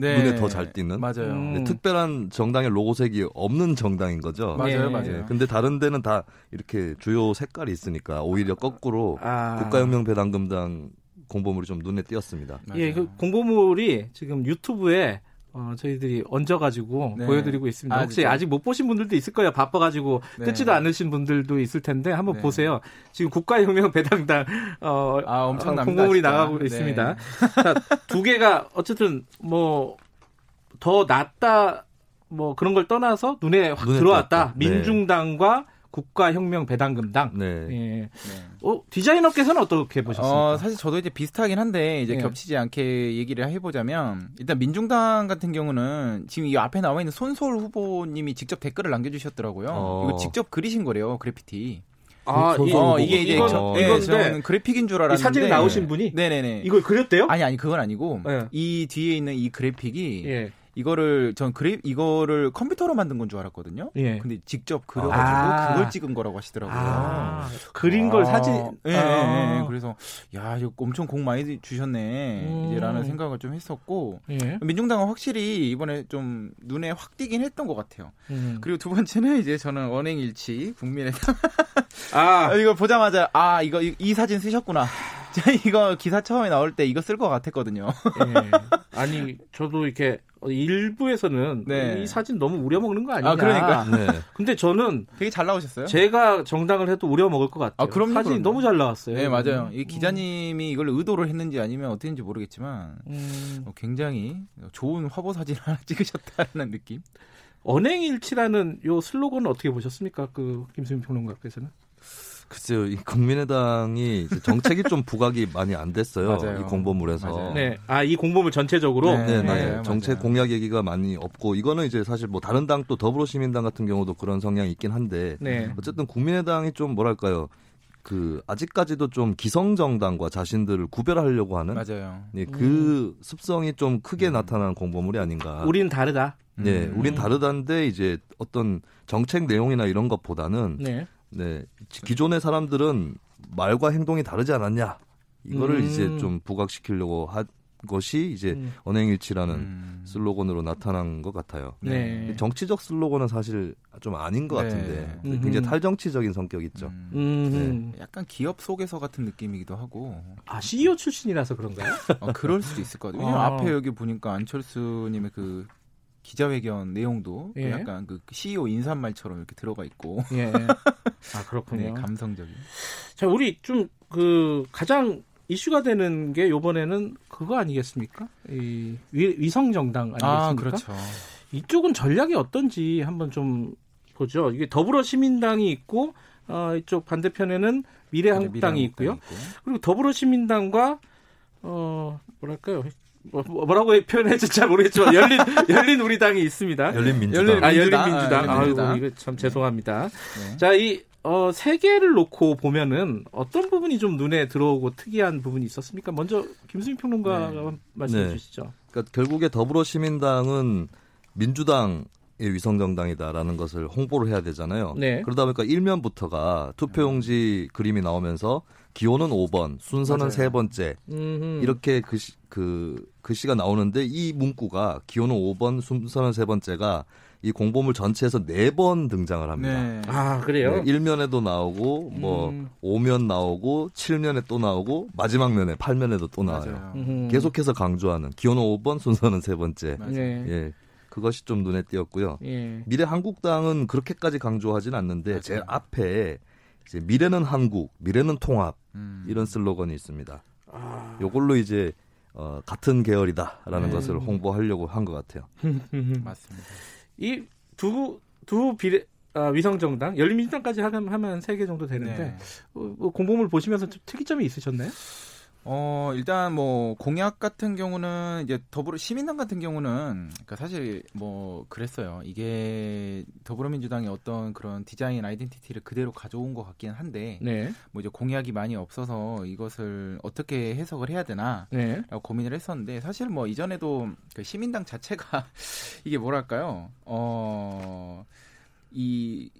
네. 눈에 더 잘 띄는. 맞아요. 음. 특별한 정당의 로고색이 없는 정당인 거죠. 맞아요, 네. 맞아요. 네. 근데 다른 데는 다 이렇게 주요 색깔이 있으니까 오히려 거꾸로 아. 국가혁명배당금당 공보물이 좀 눈에 띄었습니다. 예, 그 공보물이 지금 유튜브에 어, 저희들이 얹어가지고 네. 보여드리고 있습니다. 아, 혹시 진짜? 아직 못 보신 분들도 있을 거예요. 바빠가지고 네. 끊지도 않으신 분들도 있을 텐데 한번 네. 보세요. 지금 국가혁명 배당당 어, 아, 엄청납니다, 어, 공보물이 진짜. 나가고 네. 있습니다. 자, 두 개가 어쨌든 뭐 더 낫다 뭐 그런 걸 떠나서 눈에 확 눈에 들어왔다. 네. 민중당과 국가혁명 배당금당. 네. 예. 네. 어, 디자인업계에서는 어떻게 보셨습니까? 어, 사실 저도 이제 비슷하긴 한데 이제 네. 겹치지 않게 얘기를 해보자면 일단 민중당 같은 경우는 지금 이 앞에 나와 있는 손솔 후보님이 직접 댓글을 남겨주셨더라고요. 어. 이거 직접 그리신 거래요 그래피티. 아, 이, 어, 이게 이제 이건, 네, 이건데 그래픽인 줄 알았는데 사진에 나오신 분이 네네네 이걸 그렸대요? 아니 아니 그건 아니고 네. 이 뒤에 있는 이 그래픽이 예. 이거를 전 그래 이거를 컴퓨터로 만든 건 줄 알았거든요. 예. 근데 직접 그려가지고 아. 그걸 찍은 거라고 하시더라고요. 아. 그린 걸 사진. 예, 예, 예. 그래서 야 이거 엄청 공 많이 주셨네. 음. 이제라는 생각을 좀 했었고 예. 민중당은 확실히 이번에 좀 눈에 확 띄긴 했던 것 같아요. 음. 그리고 두 번째는 이제 저는 언행일치 국민의당. 아 이거 보자마자 아 이거 이, 이 사진 쓰셨구나. 제가 이거 기사 처음에 나올 때 이거 쓸 것 같았거든요. 예. 아니 저도 이렇게 일부에서는 네. 이 사진 너무 우려먹는 거 아니냐. 아, 그러니까. 네. 근데 저는 되게 잘 나오셨어요. 제가 정당을 해도 우려먹을 것 같아요. 아, 그럼 사진이 그럼요. 너무 잘 나왔어요. 네, 맞아요. 이 기자님이 이걸 의도를 했는지 아니면 어떻게인지 모르겠지만 음. 어, 굉장히 좋은 화보 사진 하나 찍으셨다는 느낌. 언행일치라는 요 슬로건은 어떻게 보셨습니까? 그 김수민 평론가께서는? 글쎄요, 이 국민의당이 정책이 좀 부각이 많이 안 됐어요. 맞아요. 이 공보물에서. 맞아요. 네. 아, 이 공보물 전체적으로? 네, 네. 네. 맞아요. 정책 공약 얘기가 많이 없고, 이거는 이제 사실 뭐 다른 당 또 더불어시민당 같은 경우도 그런 성향이 있긴 한데, 네. 어쨌든 국민의당이 좀 뭐랄까요. 그 아직까지도 좀 기성 정당과 자신들을 구별하려고 하는 맞아요. 네, 그 음. 습성이 좀 크게 음. 나타나는 공보물이 아닌가. 우린 다르다. 네, 음. 우린 다르다인데 이제 어떤 정책 내용이나 이런 것보다는 네. 네. 기존의 사람들은 말과 행동이 다르지 않았냐. 이거를 음. 이제 좀 부각시키려고 한 것이 이제 음. 언행일치라는 음. 슬로건으로 나타난 것 같아요. 네. 정치적 슬로건은 사실 좀 아닌 것 네. 같은데 굉장히 탈정치적인 성격 있죠. 음. 네. 약간 기업 속에서 같은 느낌이기도 하고. 아 CEO 출신이라서 그런가요? 어, 그럴 수도 있을 것 같아요. 왜냐면 아. 앞에 여기 보니까 안철수님의 그 기자회견 내용도 그 예. 약간 그 CEO 인사말처럼 이렇게 들어가 있고. 예. 아 그렇군요. 네, 감성적인. 자, 우리 좀 그 가장 이슈가 되는 게 요번에는 그거 아니겠습니까? 이 위, 성 정당 아니겠습니까? 아, 그렇죠. 이쪽은 전략이 어떤지 한번 좀 보죠. 이게 더불어 시민당이 있고 어, 이쪽 반대편에는 미래한국당이 있고요. 있고. 그리고 더불어 시민당과 어 뭐랄까요? 뭐, 뭐 뭐라고 표현할지 잘 모르겠지만 열린 열린 우리 당이 있습니다. 열린 민주당. 열린, 아 열린 민주당. 아, 아이고 이거 참 죄송합니다. 네. 자이 어, 세 개를 놓고 보면은 어떤 부분이 좀 눈에 들어오고 특이한 부분이 있었습니까? 먼저 김수민 평론가가 네. 말씀해 네. 주시죠. 그러니까 결국에 더불어시민당은 민주당 의 위성정당이다라는 것을 홍보를 해야 되잖아요. 네. 그러다 보니까 일면부터가 투표용지 그림이 나오면서 기호는 5번, 순서는 맞아요. 세 번째 음흠. 이렇게 글씨, 그 글씨가 나오는데 이 문구가 기호는 5번, 순서는 세 번째가 이 공보물 전체에서 네 번 등장을 합니다. 네. 아 그래요? 네, 1면에도 나오고 뭐 음. 5면 나오고 7면에 또 나오고 마지막 면에 8면에도 또 나와요. 계속해서 강조하는 기호는 5번, 순서는 세 번째. 네. 예. 그것이 좀 눈에 띄었고요. 예. 미래 한국당은 그렇게까지 강조하진 않는데 맞아요. 제 앞에 이제 미래는 한국, 미래는 통합 음. 이런 슬로건이 있습니다. 아. 요걸로 이제 어, 같은 계열이다라는 네. 것을 홍보하려고 한 것 같아요. 맞습니다. 이 두 두 비례 아, 위성정당 열린민주당까지 하면 세개 정도 되는데 네. 어, 뭐 공보물 보시면서 좀 특이점이 있으셨나요? 어, 일단 뭐 공약 같은 경우는 이제 더불어 시민당 같은 경우는 그러니까 사실 뭐 그랬어요. 이게 더불어민주당의 어떤 그런 디자인 아이덴티티를 그대로 가져온 것 같긴 한데 네. 뭐 이제 공약이 많이 없어서 이것을 어떻게 해석을 해야 되나라고 네. 고민을 했었는데 사실 뭐 이전에도 그 시민당 자체가 이게 뭐랄까요? 어, 이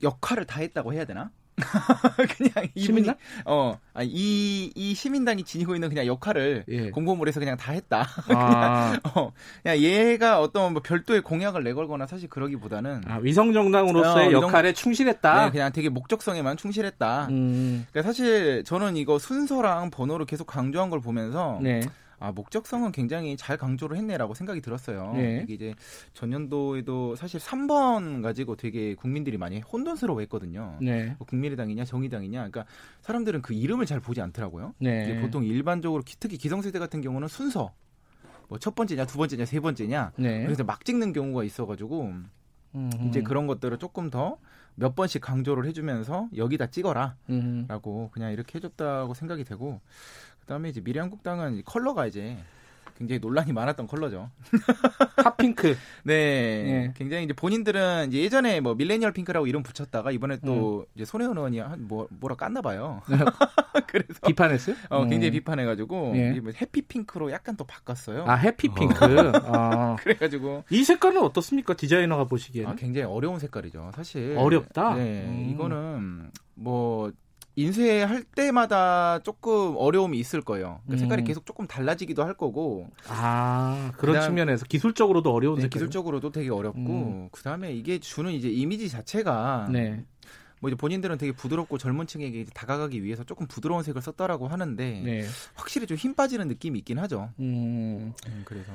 역할을 다 했다고 해야 되나? 그냥 이분이 어, 아, 이, 이 시민당이 지니고 있는 그냥 역할을 예. 공보물에서 그냥 다 했다. 아. 그냥, 어, 그냥 얘가 어떤 뭐 별도의 공약을 내걸거나 사실 그러기보다는 아, 위성 정당으로서의 어, 역할에 충실했다. 네, 그냥 되게 목적성에만 충실했다. 음. 그러니까 사실 저는 이거 순서랑 번호를 계속 강조한 걸 보면서 네. 아, 목적성은 굉장히 잘 강조를 했네라고 생각이 들었어요. 네. 이게 이제 전년도에도 사실 3번 가지고 되게 국민들이 많이 혼돈스러워 했거든요. 네. 뭐 국민의당이냐 정의당이냐. 그러니까 사람들은 그 이름을 잘 보지 않더라고요. 네. 보통 일반적으로 특히 기성세대 같은 경우는 순서 뭐 첫 번째냐 두 번째냐 세 번째냐 네. 그래서 막 찍는 경우가 있어가지고 음흠. 이제 그런 것들을 조금 더 몇 번씩 강조를 해주면서 여기다 찍어라라고 그냥 이렇게 해줬다고 생각이 되고 그다음에 이제 미래한국당은 컬러가 이제 굉장히 논란이 많았던 컬러죠. 핫핑크. 네. 네. 굉장히 이제 본인들은 이제 예전에 뭐 밀레니얼 핑크라고 이름 붙였다가 이번에 또 음. 이제 손혜원 의원이 한 뭐, 뭐라 깠나 봐요. 네. 그래서 비판했어요? 어, 굉장히 음. 비판해 가지고 네. 뭐 해피 핑크로 약간 또 바꿨어요. 아 해피 핑크. 아. 그래 가지고 이 색깔은 어떻습니까? 디자이너가 보시기에는? 아, 굉장히 어려운 색깔이죠. 사실 어렵다. 네. 음. 이거는 뭐 인쇄할 때마다 조금 어려움이 있을 거예요. 그러니까 색깔이 음. 계속 조금 달라지기도 할 거고. 아 그런 그다음, 측면에서 기술적으로도 어려운 네, 기술적으로도 되게 어렵고 음. 그 다음에 이게 주는 이제 이미지 자체가 네. 뭐 이제 본인들은 되게 부드럽고 젊은 층에게 다가가기 위해서 조금 부드러운 색을 썼다라고 하는데 네. 확실히 좀 힘 빠지는 느낌이 있긴 하죠. 음. 음 그래서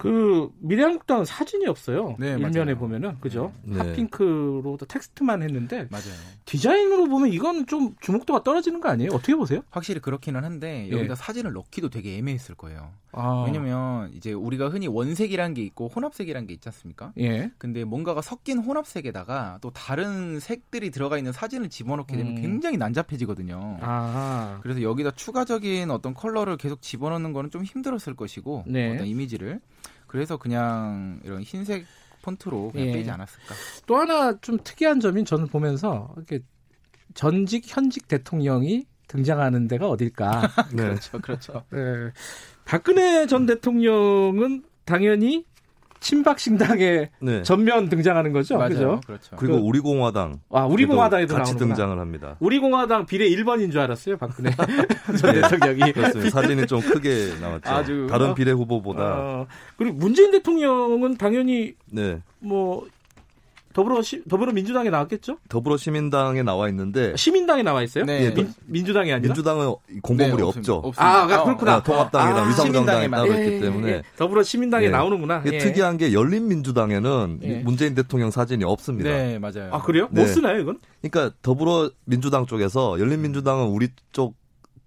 그 미래한국당은 사진이 없어요. 네, 일면에 맞아요. 보면은 그죠? 네. hot pink로 텍스트만 했는데 맞아요. 디자인으로 보면 이건 좀 주목도가 떨어지는 거 아니에요? 어떻게 보세요? 확실히 그렇기는 한데 예. 여기다 예. 사진을 넣기도 되게 애매했을 거예요. 아. 왜냐면 이제 우리가 흔히 원색이란 게 있고 혼합색이란 게 있지 않습니까? 예. 근데 뭔가가 섞인 혼합색에다가 또 다른 색들이 들어가 있는 사진을 집어넣게 되면 음. 굉장히 난잡해지거든요. 아. 그래서 여기다 추가적인 어떤 컬러를 계속 집어넣는 거는 좀 힘들었을 것이고 네. 어떤 이미지를 그래서 그냥 이런 흰색 폰트로 그냥 예. 빼지 않았을까. 또 하나 좀 특이한 점이 저는 보면서 이렇게 전직 현직 대통령이 등장하는 데가 어딜까? 네. 그렇죠, 그렇죠. 네. 박근혜 전 대통령은 당연히 친박 신당에 네. 전면 등장하는 거죠. 맞아요. 그죠? 그렇죠. 그리고 그, 우리공화당. 아, 우리공화당에도 같이 나오는구나. 등장을 합니다. 우리공화당 비례 1번인 줄 알았어요, 박근혜 전 네. 대통령이. 그렇습니다. 사진이 좀 크게 나왔죠. 아주, 다른 비례 후보보다. 어, 그리고 문재인 대통령은 당연히 네. 뭐 더불어 시, 더불어민주당에 나왔겠죠? 더불어시민당에 나와 있는데 시민당에 나와 있어요? 네. 민, 민주당이 아니라 민주당은 공보물이 네, 없죠. 없습니다. 아, 아 그렇구나. 네, 통합당이랑 아, 위성정당이 따로 있기 예, 때문에 예. 더불어시민당에 예. 나오는구나. 예. 특이한 게 열린민주당에는 예. 문재인 대통령 사진이 없습니다. 네, 맞아요. 아 그래요? 네. 못 쓰나요, 이건? 그러니까 더불어민주당 쪽에서 열린민주당은 우리 쪽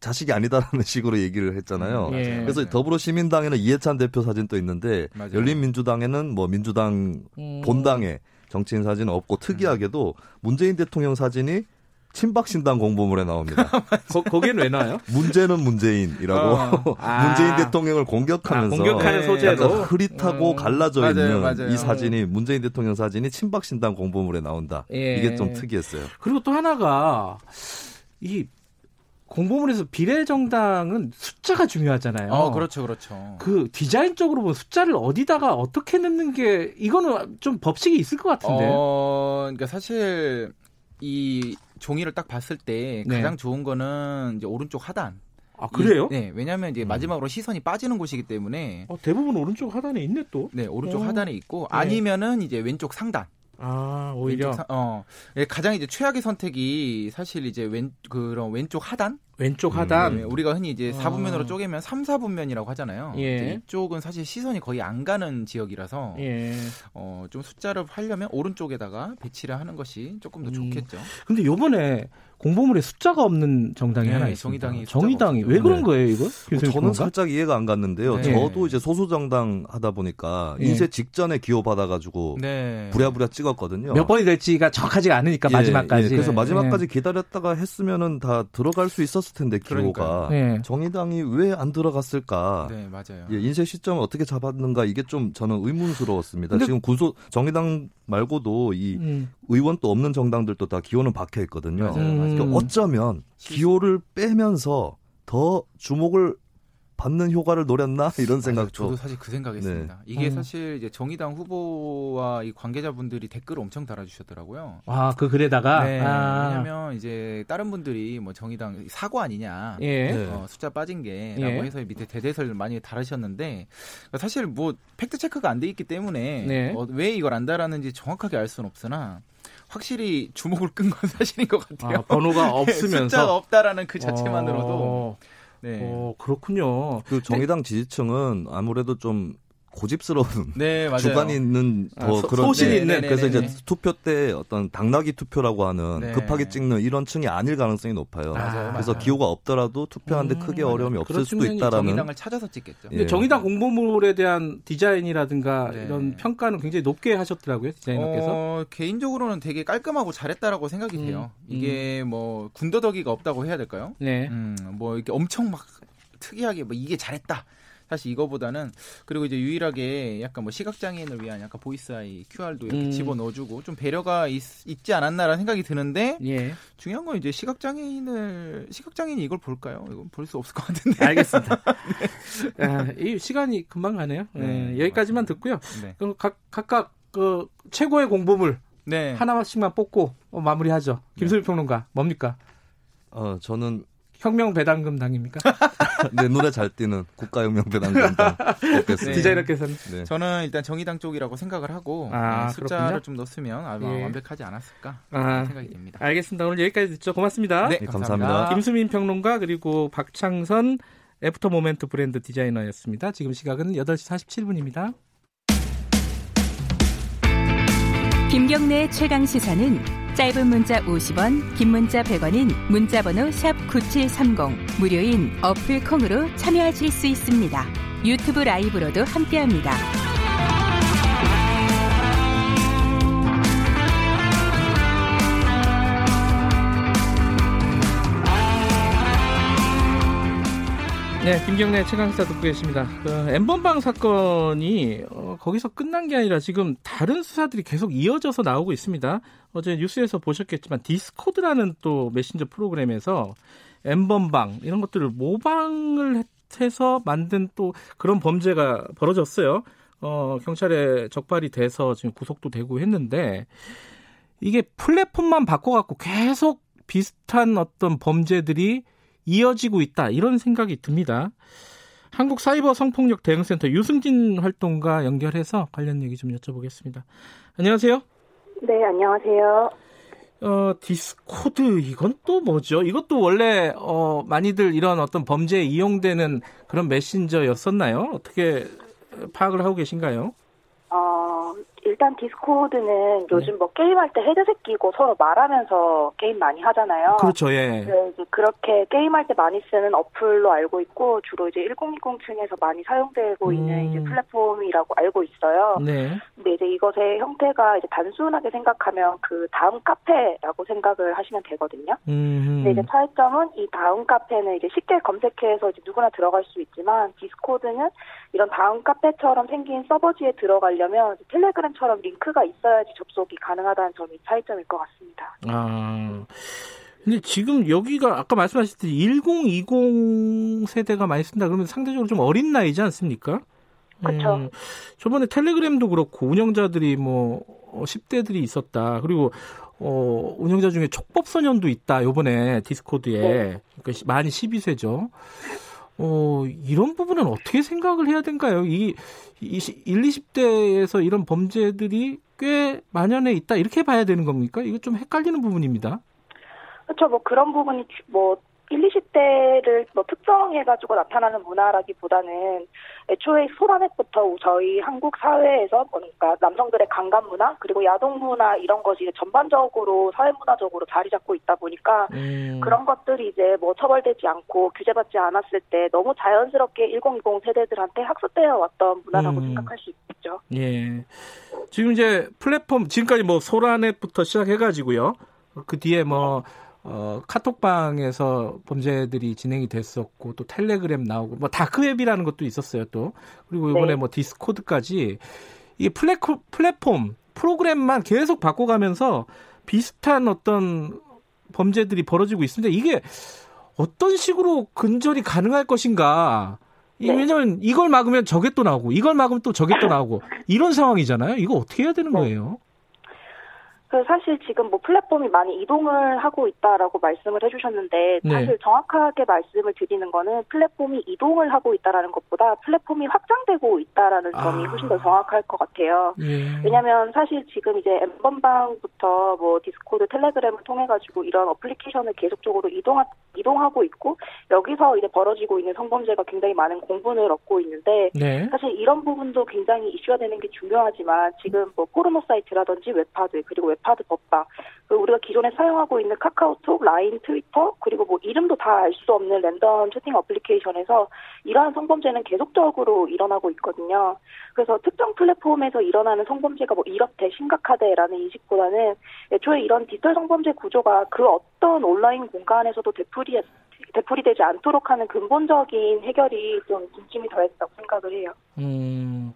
자식이 아니다라는 식으로 얘기를 했잖아요. 예. 그래서 더불어시민당에는 이해찬 대표 사진 도 있는데 맞아요. 열린민주당에는 뭐 민주당 음. 본당에 정치인 사진은 없고 특이하게도 문재인 대통령 사진이 친박 신당 공보물에 나옵니다. 거, 기는왜 나와요? 문제는 문재인이라고 어. 아. 문재인 대통령을 공격하면서 아, 공격하는 소재로 흐릿하고 음. 갈라져 맞아요, 있는 맞아요. 이 사진이 문재인 대통령 사진이 친박 신당 공보물에 나온다. 예. 이게 좀 특이했어요. 그리고 또 하나가 이 공보물에서 비례정당은 숫자가 중요하잖아요. 어, 그렇죠, 그렇죠. 그 디자인적으로 보면 숫자를 어디다가 어떻게 넣는 게 이거는 좀 법칙이 있을 것 같은데. 어, 그러니까 사실 이 종이를 딱 봤을 때 네. 가장 좋은 거는 이제 오른쪽 하단. 아 그래요? 이, 네, 왜냐하면 이제 음. 마지막으로 시선이 빠지는 곳이기 때문에. 어, 대부분 오른쪽 하단에 있네 또. 네, 오른쪽 오. 어. 하단에 있고 네. 아니면은 이제 왼쪽 상단. 아 오히려. 상, 어. 예, 가장 이제 최악의 선택이 사실 이제 왼 그런 왼쪽 하단 왼쪽 하단. 네, 우리가 흔히 이제 4분면으로 아. 쪼개면 3, 4분면이라고 하잖아요. 예. 이쪽은 사실 시선이 거의 안 가는 지역이라서 예. 어, 좀 숫자를 하려면 오른쪽에다가 배치를 하는 것이 조금 더 음. 좋겠죠. 근데 요번에 공보물에 숫자가 없는 정당이 네, 하나 있습니다. 정의당이 정의당이 왜 그런 네. 거예요, 이거? 뭐 저는 뭔가? 살짝 이해가 안 갔는데요. 네. 저도 이제 소수 정당 하다 보니까 네. 인쇄 직전에 기호 받아 가지고 네. 부랴부랴 찍었거든요. 몇 번이 될지가 정확하지가 않으니까 예, 마지막까지. 예, 그래서 마지막까지 기다렸다가 했으면은 다 들어갈 수 있었을 텐데 기호가 네. 정의당이 왜 안 들어갔을까? 네, 맞아요. 예, 인쇄 시점을 어떻게 잡았는가 이게 좀 저는 의문스러웠습니다. 지금 군소 정의당 말고도 이 음. 의원 도 없는 정당들도 다 기호는 박혀 있거든요. 맞아요, 맞아요. 그러니까 어쩌면 기호를 빼면서 더 주목을 받는 효과를 노렸나 이런 생각 도 저도 사실 그 생각했습니다. 네. 이게 음. 사실 이제 정의당 후보와 이 관계자분들이 댓글을 엄청 달아주셨더라고요. 아그 글에다가 네. 아. 왜냐하면 이제 다른 분들이 뭐 정의당 사고 아니냐, 예. 어, 숫자 빠진 게라고 예. 해서 밑에 대대설 많이 달으셨는데 사실 뭐 팩트 체크가 안 돼 있기 때문에 네. 어, 왜 이걸 안 달았는지 정확하게 알 수는 없으나. 확실히 주목을 끈 건 사실인 것 같아요. 아, 번호가 없으면서 숫자가 없다라는 그 자체만으로도 어... 네. 어, 그렇군요. 그 정의당 지지층은 아무래도 좀 고집스러운 네, 주관이 있는 아, 뭐 아, 그런 소신 네, 있는 네, 그래서 이제 투표 때 어떤 당락이 투표라고 하는 네. 급하게 찍는 이런 층이 아닐 가능성이 높아요. 맞아요, 그래서 맞아요. 기호가 없더라도 투표하는데 음, 크게 어려움이 없을 수도 있다라는 정의당을 찾아서 찍겠죠. 예. 정의당 공보물에 대한 디자인이라든가 네. 이런 평가는 굉장히 높게 하셨더라고요 디자이너께서. 어, 개인적으로는 되게 깔끔하고 잘했다라고 생각이 음, 돼요. 음. 이게 뭐 군더더기가 없다고 해야 될까요? 네. 음, 뭐 이렇게 엄청 막 특이하게 뭐 이게 잘했다. 사실 이거보다는 그리고 이제 유일하게 약간 뭐 시각장애인을 위한 약간 보이스아이 QR도 이렇게 음. 집어 넣어주고 좀 배려가 있, 지 않았나라는 생각이 드는데 예. 중요한 건 이제 시각장애인을 시각장애인이 이걸 볼까요? 이건 볼 수 없을 것 같은데. 알겠습니다. 네. 아, 이 시간이 금방 가네요. 네, 네, 여기까지만 듣고요. 네. 그럼 각, 각각 그 최고의 공보물 네. 하나씩만 뽑고 어, 마무리하죠. 김소희 네. 평론가 뭡니까? 어 저는 혁명 배당금 당입니까? 네, 눈에 잘 띄는 국가혁명 배당금 당. 네. 디자이너께서는? 네. 저는 일단 정의당 쪽이라고 생각을 하고 아, 네, 숫자를 그렇군요? 좀 넣었으면 아마 예. 완벽하지 않았을까 아, 생각이 됩니다. 알겠습니다. 오늘 여기까지 듣죠. 고맙습니다. 네, 감사합니다. 감사합니다. 김수민 평론가 그리고 박창선 애프터 모멘트 브랜드 디자이너였습니다. 지금 시각은 8시 47분입니다. 김경래 최강 시사는 짧은 문자 50원, 긴 문자 100원인 문자번호 샵9730 무료인 어플 콩으로 참여하실 수 있습니다. 유튜브 라이브로도 함께합니다. 네, 김경래 최강시사 듣고 계십니다. 그 엠번방 사건이 어, 거기서 끝난 게 아니라 지금 다른 수사들이 계속 이어져서 나오고 있습니다. 어제 뉴스에서 보셨겠지만 디스코드라는 또 메신저 프로그램에서 엠번방 이런 것들을 모방을 해서 만든 또 그런 범죄가 벌어졌어요. 어, 경찰에 적발이 돼서 지금 구속도 되고 했는데 이게 플랫폼만 바꿔갖고 계속 비슷한 어떤 범죄들이 이어지고 있다 이런 생각이 듭니다. 한국 사이버 성폭력 대응센터 유승진 활동가 연결해서 관련 얘기 좀 여쭤보겠습니다. 안녕하세요. 네, 안녕하세요. 어, 디스코드 이건 또 뭐죠? 이것도 원래 어, 많이들 이런 어떤 범죄에 이용되는 그런 메신저였었나요? 어떻게 파악을 하고 계신가요? 어, 일단 디스코드는 요즘 네. 뭐 게임할 때 헤드셋 끼고 서로 말하면서 게임 많이 하잖아요. 그렇죠, 예. 네, 이제 그렇게 게임할 때 많이 쓰는 어플로 알고 있고 주로 이제 1020 층에서 많이 사용되고 음. 있는 이제 플랫폼이라고 알고 있어요. 네. 근데 이제 이것의 형태가 이제 단순하게 생각하면 그 다음 카페라고 생각을 하시면 되거든요. 음. 근데 이제 차이점은 이 다음 카페는 이제 쉽게 검색해서 이제 누구나 들어갈 수 있지만 디스코드는 이런 다음 카페처럼 생긴 서버지에 들어가려면 텔레그램처럼 링크가 있어야지 접속이 가능하다는 점이 차이점일 것 같습니다. 아. 근데 지금 여기가 아까 말씀하셨듯이 1020 세대가 많이 쓴다 그러면 상대적으로 좀 어린 나이지 않습니까? 그렇죠. 음, 저번에 텔레그램도 그렇고 운영자들이 뭐 10대들이 어, 있었다. 그리고 어, 운영자 중에 촉법 소년도 있다. 요번에 디스코드에. 네. 그러니까 만 12세죠. 어, 이런 부분은 어떻게 생각을 해야 될까요? 이, 이 1, 20대에서 이런 범죄들이 꽤 만연해 있다. 이렇게 봐야 되는 겁니까? 이거 좀 헷갈리는 부분입니다. 그렇죠. 뭐 그런 부분이 뭐 1, 20대를 뭐 특정해가지고 나타나는 문화라기보다는 애초에 소란액부터 저희 한국 사회에서 그러니까 남성들의 강간 문화 그리고 야동 문화 이런 것이 전반적으로 사회 문화적으로 자리 잡고 있다 보니까 음. 그런 것들이 이제 뭐 처벌되지 않고 규제받지 않았을 때 너무 자연스럽게 1020 세대들한테 학습되어 왔던 문화라고 음. 생각할 수 있죠. 예. 지금 이제 플랫폼 지금까지 뭐 소란액부터 시작해가지고요. 그 뒤에 뭐 어, 카톡방에서 범죄들이 진행이 됐었고 또 텔레그램 나오고 뭐 다크웹이라는 것도 있었어요 또 그리고 이번에 네. 뭐 디스코드까지 이 플랫폼, 플랫폼 프로그램만 계속 바꿔가면서 비슷한 어떤 범죄들이 벌어지고 있습니다. 이게 어떤 식으로 근절이 가능할 것인가? 네. 왜냐면 이걸 막으면 저게 또 나오고 이걸 막으면 또 저게 또 나오고 이런 상황이잖아요. 이거 어떻게 해야 되는 네. 거예요? 그 사실 지금 뭐 플랫폼이 많이 이동을 하고 있다라고 말씀을 해주셨는데 네. 사실 정확하게 말씀을 드리는 거는 플랫폼이 이동을 하고 있다라는 것보다 플랫폼이 확장되고 있다라는 점이 아. 훨씬 더 정확할 것 같아요. 예. 왜냐하면 사실 지금 이제 N번방부터 뭐 디스코드, 텔레그램을 통해 가지고 이런 어플리케이션을 계속적으로 이동하, 이동하고 있고 여기서 이제 벌어지고 있는 성범죄가 굉장히 많은 공분을 얻고 있는데 네. 사실 이런 부분도 굉장히 이슈화 되는 게 중요하지만 지금 뭐 포르노 사이트라든지 웹하드 그리고 웹 벗방, 그 우리가 기존에 사용하고 있는 카카오톡, 라인, 트위터, 그리고 뭐 이름도 다 알 수 없는 랜덤 채팅 어플리케이션에서 이러한 성범죄는 계속적으로 일어나고 있거든요. 그래서 특정 플랫폼에서 일어나는 성범죄가 뭐 이렇대 심각하대라는 인식보다는 애초에 이런 디지털 성범죄 구조가 그 어떤 온라인 공간에서도 되풀이 되풀이되지 않도록 하는 근본적인 해결이 좀 중심이 더했다고 생각을 해요. 음,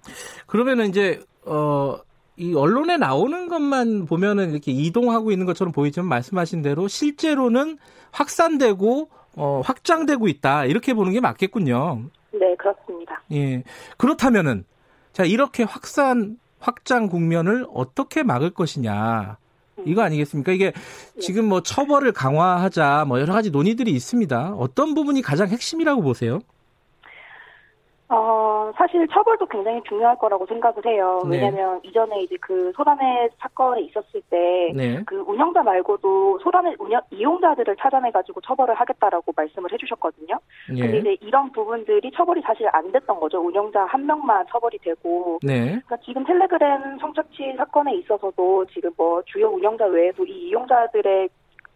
그러면은 이제, 어, 이 언론에 나오는 것만 보면은 이렇게 이동하고 있는 것처럼 보이지만 말씀하신 대로 실제로는 확산되고 어, 확장되고 있다 이렇게 보는 게 맞겠군요. 네 그렇습니다. 예 그렇다면은 자 이렇게 확산 확장 국면을 어떻게 막을 것이냐 이거 아니겠습니까? 이게 지금 뭐 처벌을 강화하자 뭐 여러 가지 논의들이 있습니다. 어떤 부분이 가장 핵심이라고 보세요? 어, 사실 처벌도 굉장히 중요할 거라고 생각을 해요. 네. 왜냐면 이전에 이제 그 소란의 사건이 있었을 때, 네. 그 운영자 말고도 소란의 운영, 이용자들을 찾아내가지고 처벌을 하겠다라고 말씀을 해주셨거든요. 네. 근데 이제 이런 부분들이 처벌이 사실 안 됐던 거죠. 운영자 한 명만 처벌이 되고. 네. 그러니까 지금 텔레그램 성착취 사건에 있어서도 지금 뭐 주요 운영자 외에도 이 이용자들의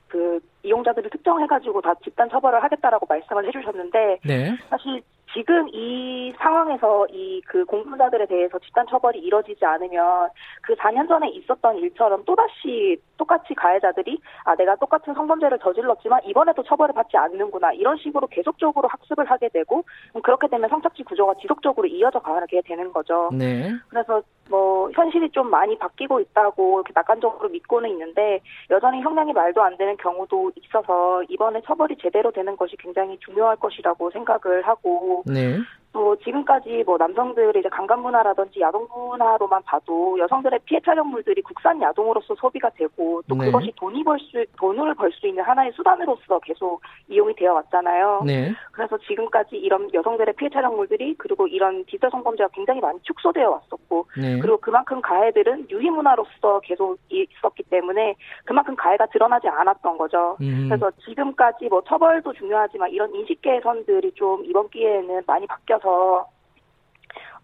그 이용자들을 특정해가지고 다 집단 처벌을 하겠다라고 말씀을 해주셨는데 네. 사실 지금 이 상황에서 이 그 공분자들에 대해서 집단 처벌이 이뤄지지 않으면 그 4년 전에 있었던 일처럼 또다시 똑같이 가해자들이 아 내가 똑같은 성범죄를 저질렀지만 이번에도 처벌을 받지 않는구나 이런 식으로 계속적으로 학습을 하게 되고 그렇게 되면 성착취 구조가 지속적으로 이어져 가게 되는 거죠. 네. 그래서 뭐 현실이 좀 많이 바뀌고 있다고 이렇게 낙관적으로 믿고는 있는데 여전히 형량이 말도 안 되는 경우도 있어서 이번에 처벌이 제대로 되는 것이 굉장히 중요할 것이라고 생각을 하고 네. 또 지금까지 뭐 남성들의 이제 강간 문화라든지 야동 문화로만 봐도 여성들의 피해 촬영물들이 국산 야동으로서 소비가 되고 또 네. 그것이 돈이 벌 수 돈을 벌 수 있는 하나의 수단으로서 계속 이용이 되어 왔잖아요. 네. 그래서 지금까지 이런 여성들의 피해 촬영물들이 그리고 이런 디지털 성범죄가 굉장히 많이 축소되어 왔었고 네. 그리고 그만큼 가해들은 유희 문화로서 계속 있었기 때문에 그만큼 가해가 드러나지 않았던 거죠. 음. 그래서 지금까지 뭐 처벌도 중요하지만 이런 인식 개선들이 좀 이번 기회에는 많이 바뀌어 따라서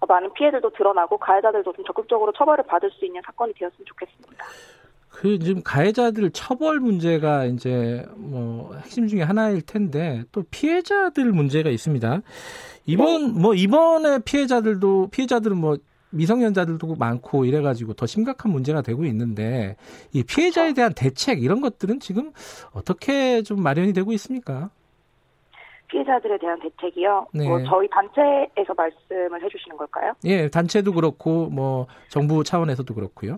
많은 피해들도 드러나고 가해자들도 좀 적극적으로 처벌을 받을 수 있는 사건이 되었으면 좋겠습니다. 그 지금 가해자들 처벌 문제가 이제 뭐 핵심 중에 하나일 텐데 또 피해자들 문제가 있습니다. 이번 네. 뭐 이번에 피해자들도 피해자들은 뭐 미성년자들도 많고 이래가지고 더 심각한 문제가 되고 있는데 이 피해자에 대한 대책 이런 것들은 지금 어떻게 좀 마련이 되고 있습니까? 피해자들에 대한 대책이요. 네. 뭐 저희 단체에서 말씀을 해주시는 걸까요? 예, 단체도 그렇고 뭐 정부 차원에서도 그렇고요.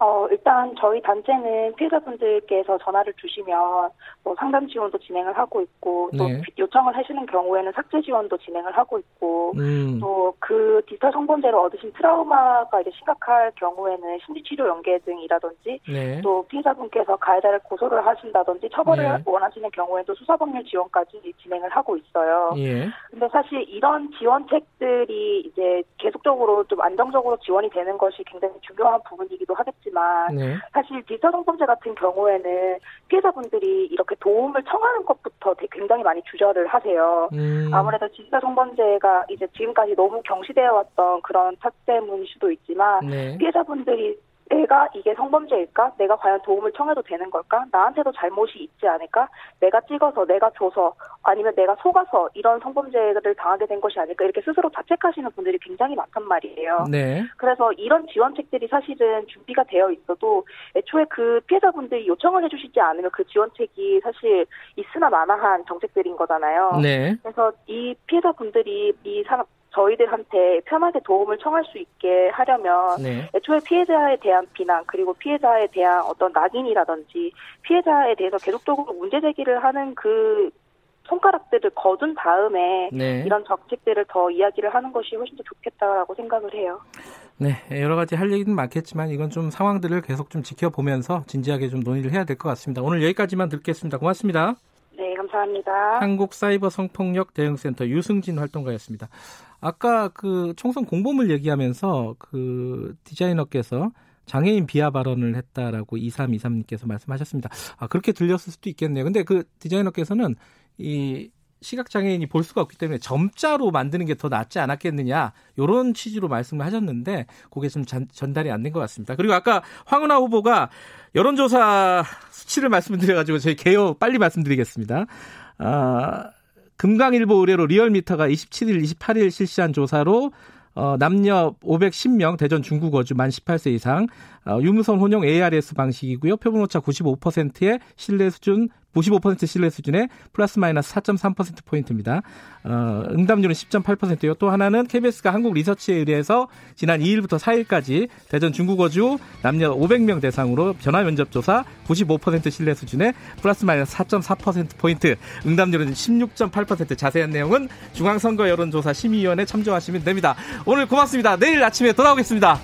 어, 일단 저희 단체는 피해자분들께서 전화를 주시면 뭐 상담 지원도 진행을 하고 있고 또 네. 요청을 하시는 경우에는 삭제 지원도 진행을 하고 있고 음. 또그 디지털 성범죄를 얻으신 트라우마가 이제 심각할 경우에는 심리치료 연계 등이라든지 네. 또 피해자분께서 가해자를 고소를 하신다든지 처벌을 네. 원하시는 경우에도 수사법률 지원까지 진행을 하고 있어요. 예. 근데 사실 이런 지원책들이 이제 계속적으로 좀 안정적으로 지원이 되는 것이 굉장히 중요한 부분이기도 하겠지 만 하지만 네. 사실 디지털 성범죄 같은 경우에는 피해자분들이 이렇게 도움을 청하는 것부터 굉장히 많이 주저를 하세요. 음. 아무래도 디지털 성범죄가 이제 지금까지 너무 경시되어 왔던 그런 탓 때문일 수도 있지만 네. 피해자분들이 내가 이게 성범죄일까? 내가 과연 도움을 청해도 되는 걸까? 나한테도 잘못이 있지 않을까? 내가 찍어서, 내가 줘서, 아니면 내가 속아서 이런 성범죄를 당하게 된 것이 아닐까? 이렇게 스스로 자책하시는 분들이 굉장히 많단 말이에요. 네. 그래서 이런 지원책들이 사실은 준비가 되어 있어도 애초에 그 피해자분들이 요청을 해주시지 않으면 그 지원책이 사실 있으나 마나한 정책들인 거잖아요. 네. 그래서 이 피해자분들이 이 사람, 저희들한테 편하게 도움을 청할 수 있게 하려면 네. 애초에 피해자에 대한 비난 그리고 피해자에 대한 어떤 낙인이라든지 피해자에 대해서 계속적으로 문제 제기를 하는 그 손가락들을 거둔 다음에 네. 이런 정책들을 더 이야기를 하는 것이 훨씬 더 좋겠다라고 생각을 해요. 네, 여러 가지 할 얘기는 많겠지만 이건 좀 상황들을 계속 좀 지켜보면서 진지하게 좀 논의를 해야 될 것 같습니다. 오늘 여기까지만 듣겠습니다. 고맙습니다. 네, 감사합니다. 한국사이버 성폭력 대응센터 유승진 활동가였습니다. 아까 그 총선 공보물 얘기하면서 그 디자이너께서 장애인 비하 발언을 했다라고 2323님께서 말씀하셨습니다. 아, 그렇게 들렸을 수도 있겠네요. 근데 그 디자이너께서는 이 시각장애인이 볼 수가 없기 때문에 점자로 만드는 게 더 낫지 않았겠느냐 이런 취지로 말씀을 하셨는데 그게 좀 전, 달이 안 된 것 같습니다. 그리고 아까 황운하 후보가 여론조사 수치를 말씀드려가지고 저희 개요 빨리 말씀드리겠습니다. 아, 금강일보 의뢰로 리얼미터가 27일, 28일 실시한 조사로 어, 남녀 510명 대전 중국어주 만 18세 이상 어, 유무선 혼용 ARS 방식이고요. 표본 오차 95%의 신뢰 수준 95% 신뢰 수준의 플러스 마이너스 4.3% 포인트입니다. 어, 응답률은 10.8%요. 또 하나는 KBS가 한국 리서치에 의뢰해서 지난 2일부터 4일까지 대전 중국어주 남녀 500명 대상으로 전화 면접 조사 95% 신뢰 수준의 플러스 마이너스 4.4% 포인트. 응답률은 16.8% 자세한 내용은 중앙선거 여론조사 심의위원회 참조하시면 됩니다. 오늘 고맙습니다. 내일 아침에 돌아오겠습니다.